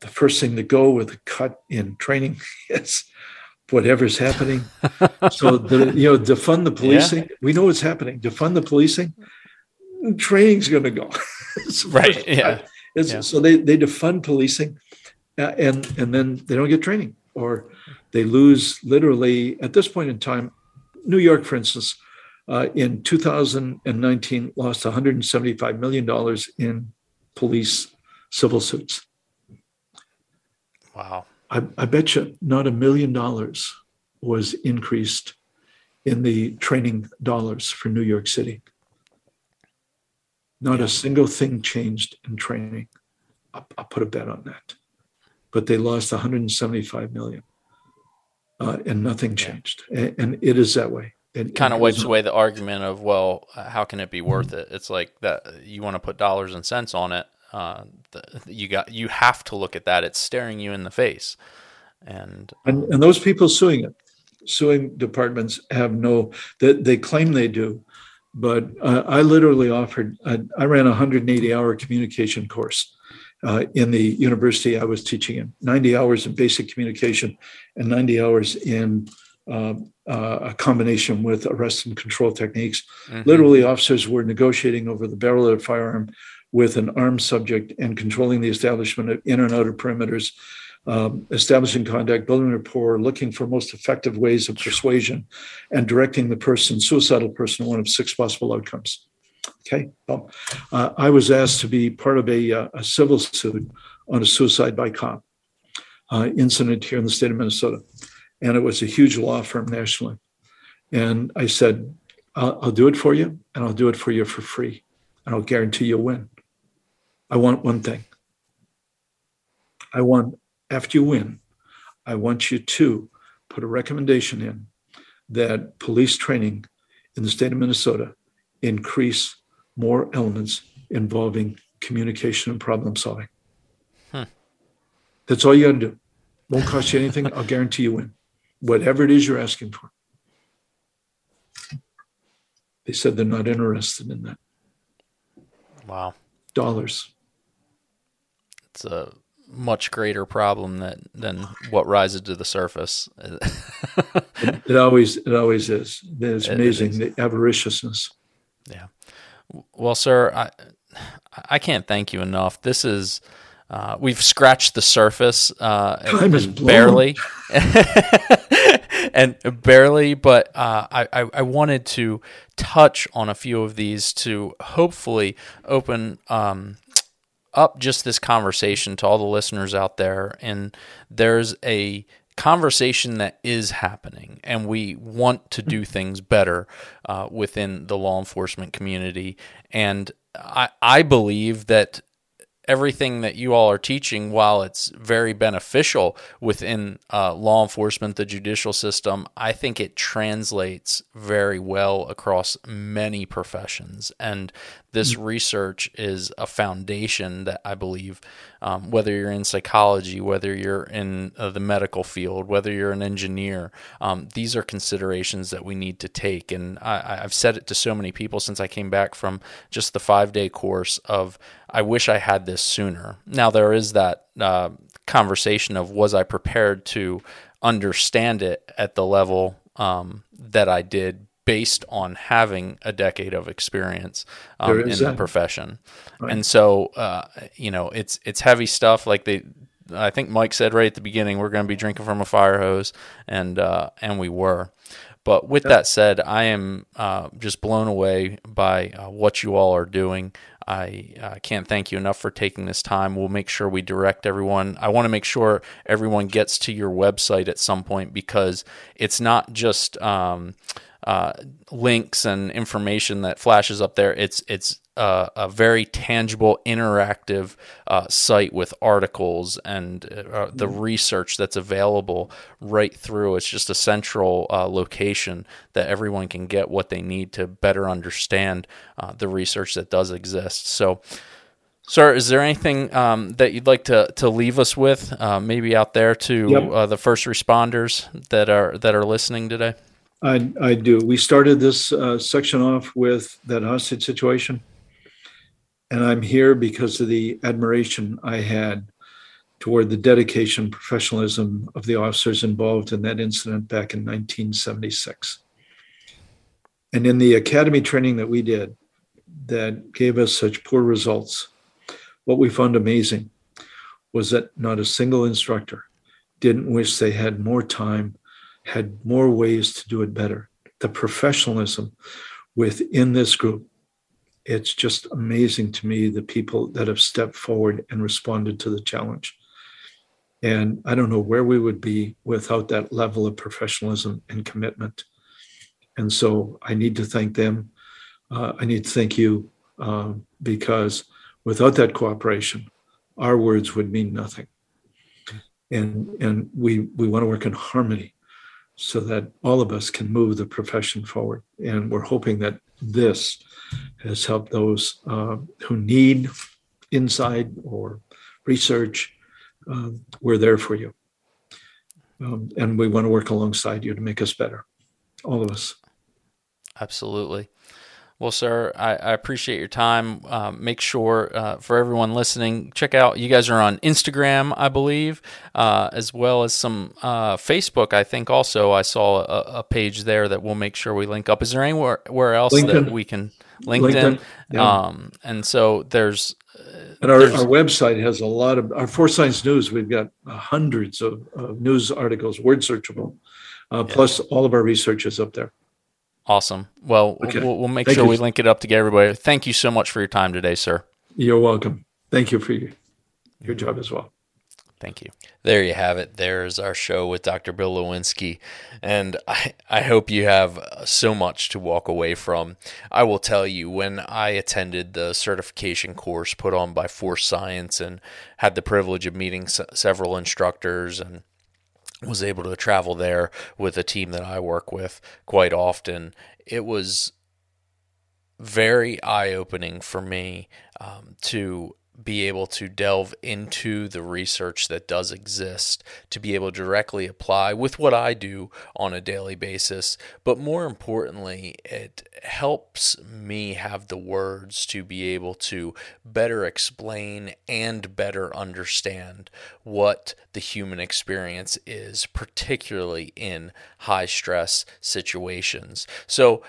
The first thing to go with a cut in training [LAUGHS] is whatever's happening. [LAUGHS] so the you know defund the policing. Yeah. We know what's happening. Defund the policing. Training's going to go. [LAUGHS] right. Yeah. yeah. So they they defund policing, uh, and and then they don't get training, or they lose literally at this point in time. New York, for instance, uh, in 2019 lost 175 million dollars in police civil suits. Wow. I, I bet you not a million dollars was increased in the training dollars for New York City. Not yeah. a single thing changed in training. I'll, I'll, put a bet on that. But they lost 175 million, uh, and nothing changed. And, and, it is that way. it kind of wipes away the argument of well how can it be worth it it's like that you want to put dollars and cents on it uh, the, you got you have to look at that it's staring you in the face and and, and those people suing it suing departments have no that they, they claim they do but uh, i literally offered I, I ran a 180 hour communication course uh, in the university I was teaching in 90 hours in basic communication and 90 hours in uh, uh, a combination with arrest and control techniques. Mm-hmm. Literally, officers were negotiating over the barrel of a firearm with an armed subject and controlling the establishment of in and outer perimeters, um, establishing contact, building rapport, looking for most effective ways of persuasion, and directing the person, suicidal person, one of six possible outcomes. Okay. Well, uh, I was asked to be part of a, uh, a civil suit on a suicide by cop uh, incident here in the state of Minnesota. And it was a huge law firm nationally. And I said, I'll, I'll do it for you, and I'll do it for you for free. And I'll guarantee you'll win. I want one thing. I want, after you win, I want you to put a recommendation in that police training in the state of Minnesota increase more elements involving communication and problem solving. Hmm. That's all you got to do. Won't cost you anything. I'll guarantee you win. Whatever it is you're asking for. They said they're not interested in that. Wow. Dollars. It's a much greater problem that than what rises to the surface. it, [LAUGHS] it, always it always is. It's amazing it is. the avariciousness. Yeah. Well, sir, I I can't thank you enough. This is uh, we've scratched the surface uh, Time is barely, [LAUGHS] and barely. But uh, I, I wanted to touch on a few of these to hopefully open um, up just this conversation to all the listeners out there. And there's a conversation that is happening, and we want to do things better uh, within the law enforcement community. And I, I believe that everything that you all are teaching, while it's very beneficial within uh, law enforcement, the judicial system, I think it translates very well across many professions. And this mm-hmm. research is a foundation that I believe, um, whether you're in psychology, whether you're in uh, the medical field, whether you're an engineer, um, these are considerations that we need to take. And I, I've said it to so many people since I came back from just the five day course of I wish I had this sooner. Now there is that uh, conversation of was I prepared to understand it at the level um, that I did based on having a decade of experience um, in the profession. Right. And so, uh, you know, it's it's heavy stuff. Like they, I think Mike said right at the beginning, we're going to be drinking from a fire hose, and uh, and we were. But with that said, I am uh, just blown away by uh, what you all are doing. I uh, can't thank you enough for taking this time. We'll make sure we direct everyone. I want to make sure everyone gets to your website at some point because it's not just um, uh, links and information that flashes up there. It's it's uh, a very tangible, interactive uh, site with articles and uh, the mm-hmm. research that's available right through. It's just a central uh, location that everyone can get what they need to better understand uh, the research that does exist. So. Sir, is there anything um, that you'd like to, to leave us with, uh, maybe out there to yep. the first responders that are that are listening today? I, I do. We started this uh, section off with that hostage situation. And I'm here because of the admiration I had toward the dedication, professionalism of the officers involved in that incident back in 1976. And in the academy training that we did, that gave us such poor results, what we found amazing was that not a single instructor didn't wish they had more time had more ways to do it better. The professionalism within this group, it's just amazing to me the people that have stepped forward and responded to the challenge. And I don't know where we would be without that level of professionalism and commitment. And so I need to thank them. Uh, I need to thank you uh, because without that cooperation, our words would mean nothing. And, and we, we want to work in harmony so that all of us can move the profession forward. And we're hoping that this has helped those uh, who need insight or research. Um, we're there for you. Um, and we want to work alongside you to make us better, all of us. Absolutely. Well, sir, I, I appreciate your time. Um, make sure uh, for everyone listening, check out. You guys are on Instagram, I believe, uh, as well as some uh, Facebook. I think also I saw a, a, page there that we'll make sure we link up. Is there anywhere where else LinkedIn. that we can LinkedIn? LinkedIn yeah. um, and so there's. Uh, and our, our website has a lot of our Force Science News. We've got hundreds of, of news articles, word searchable, uh, yeah. plus all of our research is up there. Awesome. Well, okay. we'll, we'll, make Thank sure you. we link it up to get everybody. Thank you so much for your time today, sir. You're welcome. Thank you for your, your job as well. Thank you. There you have it. There's our show with Dr. Bill Lewinski. And I, I hope you have so much to walk away from. I will tell you, when I attended the certification course put on by Force Science and had the privilege of meeting s- several instructors and was able to travel there with a team that I work with quite often. It was very eye opening for me um, to be able to delve into the research that does exist, to be able to directly apply with what I do on a daily basis. But more importantly, it helps me have the words to be able to better explain and better understand what the human experience is, particularly in high stress situations. So,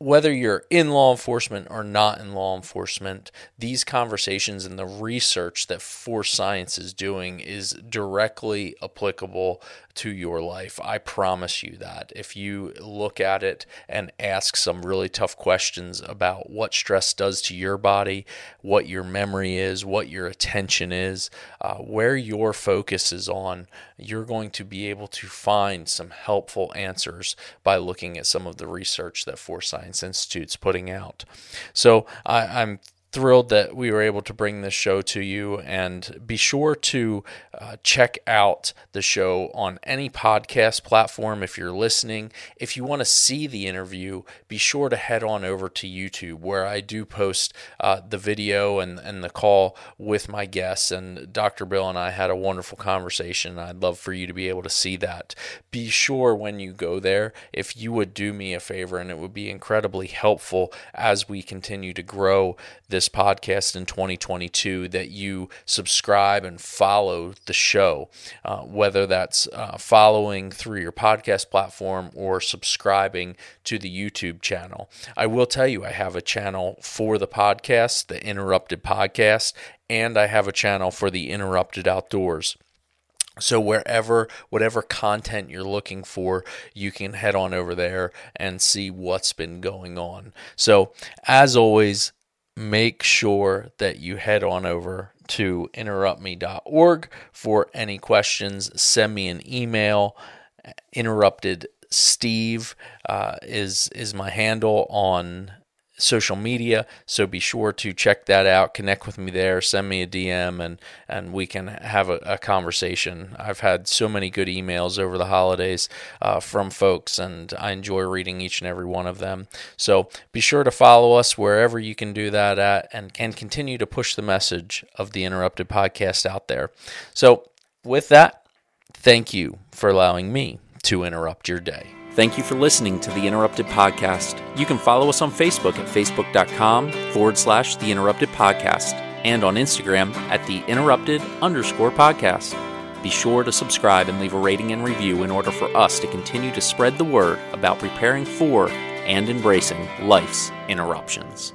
whether you're in law enforcement or not in law enforcement, these conversations and the research that Force Science is doing is directly applicable to your life. I promise you that. If you look at it and ask some really tough questions about what stress does to your body, what your memory is, what your attention is, uh, where your focus is on, you're going to be able to find some helpful answers by looking at some of the research that Force Science Institute's putting out. So I, I'm thrilled that we were able to bring this show to you. And be sure to uh, check out the show on any podcast platform if you're listening. If you want to see the interview, be sure to head on over to YouTube where I do post uh, the video and, and the call with my guests. And Dr. Bill and I had a wonderful conversation. I'd love for you to be able to see that. Be sure when you go there, if you would do me a favor, and it would be incredibly helpful as we continue to grow this this podcast in 2022 that you subscribe and follow the show, uh, whether that's uh, following through your podcast platform or subscribing to the YouTube channel. I will tell you, I have a channel for the podcast, the Interrupted Podcast, and I have a channel for the Interrupted Outdoors. So wherever, whatever content you're looking for, you can head on over there and see what's been going on. So as always, make sure that you head on over to interruptme.org for any questions. Send me an email. Interrupted Steve uh, is is my handle on social media. So be sure to check that out. Connect with me there. Send me a DM, and and we can have a, a conversation. I've had so many good emails over the holidays uh, from folks, and I enjoy reading each and every one of them. So be sure to follow us wherever you can do that at, and and continue to push the message of the Interrupted podcast out there. So with that, thank you for allowing me to interrupt your day. Thank you for listening to the Interrupted Podcast. You can follow us on Facebook at facebook.com forward slash the Interrupted Podcast and on Instagram at the Interrupted underscore podcast. Be sure to subscribe and leave a rating and review in order for us to continue to spread the word about preparing for and embracing life's interruptions.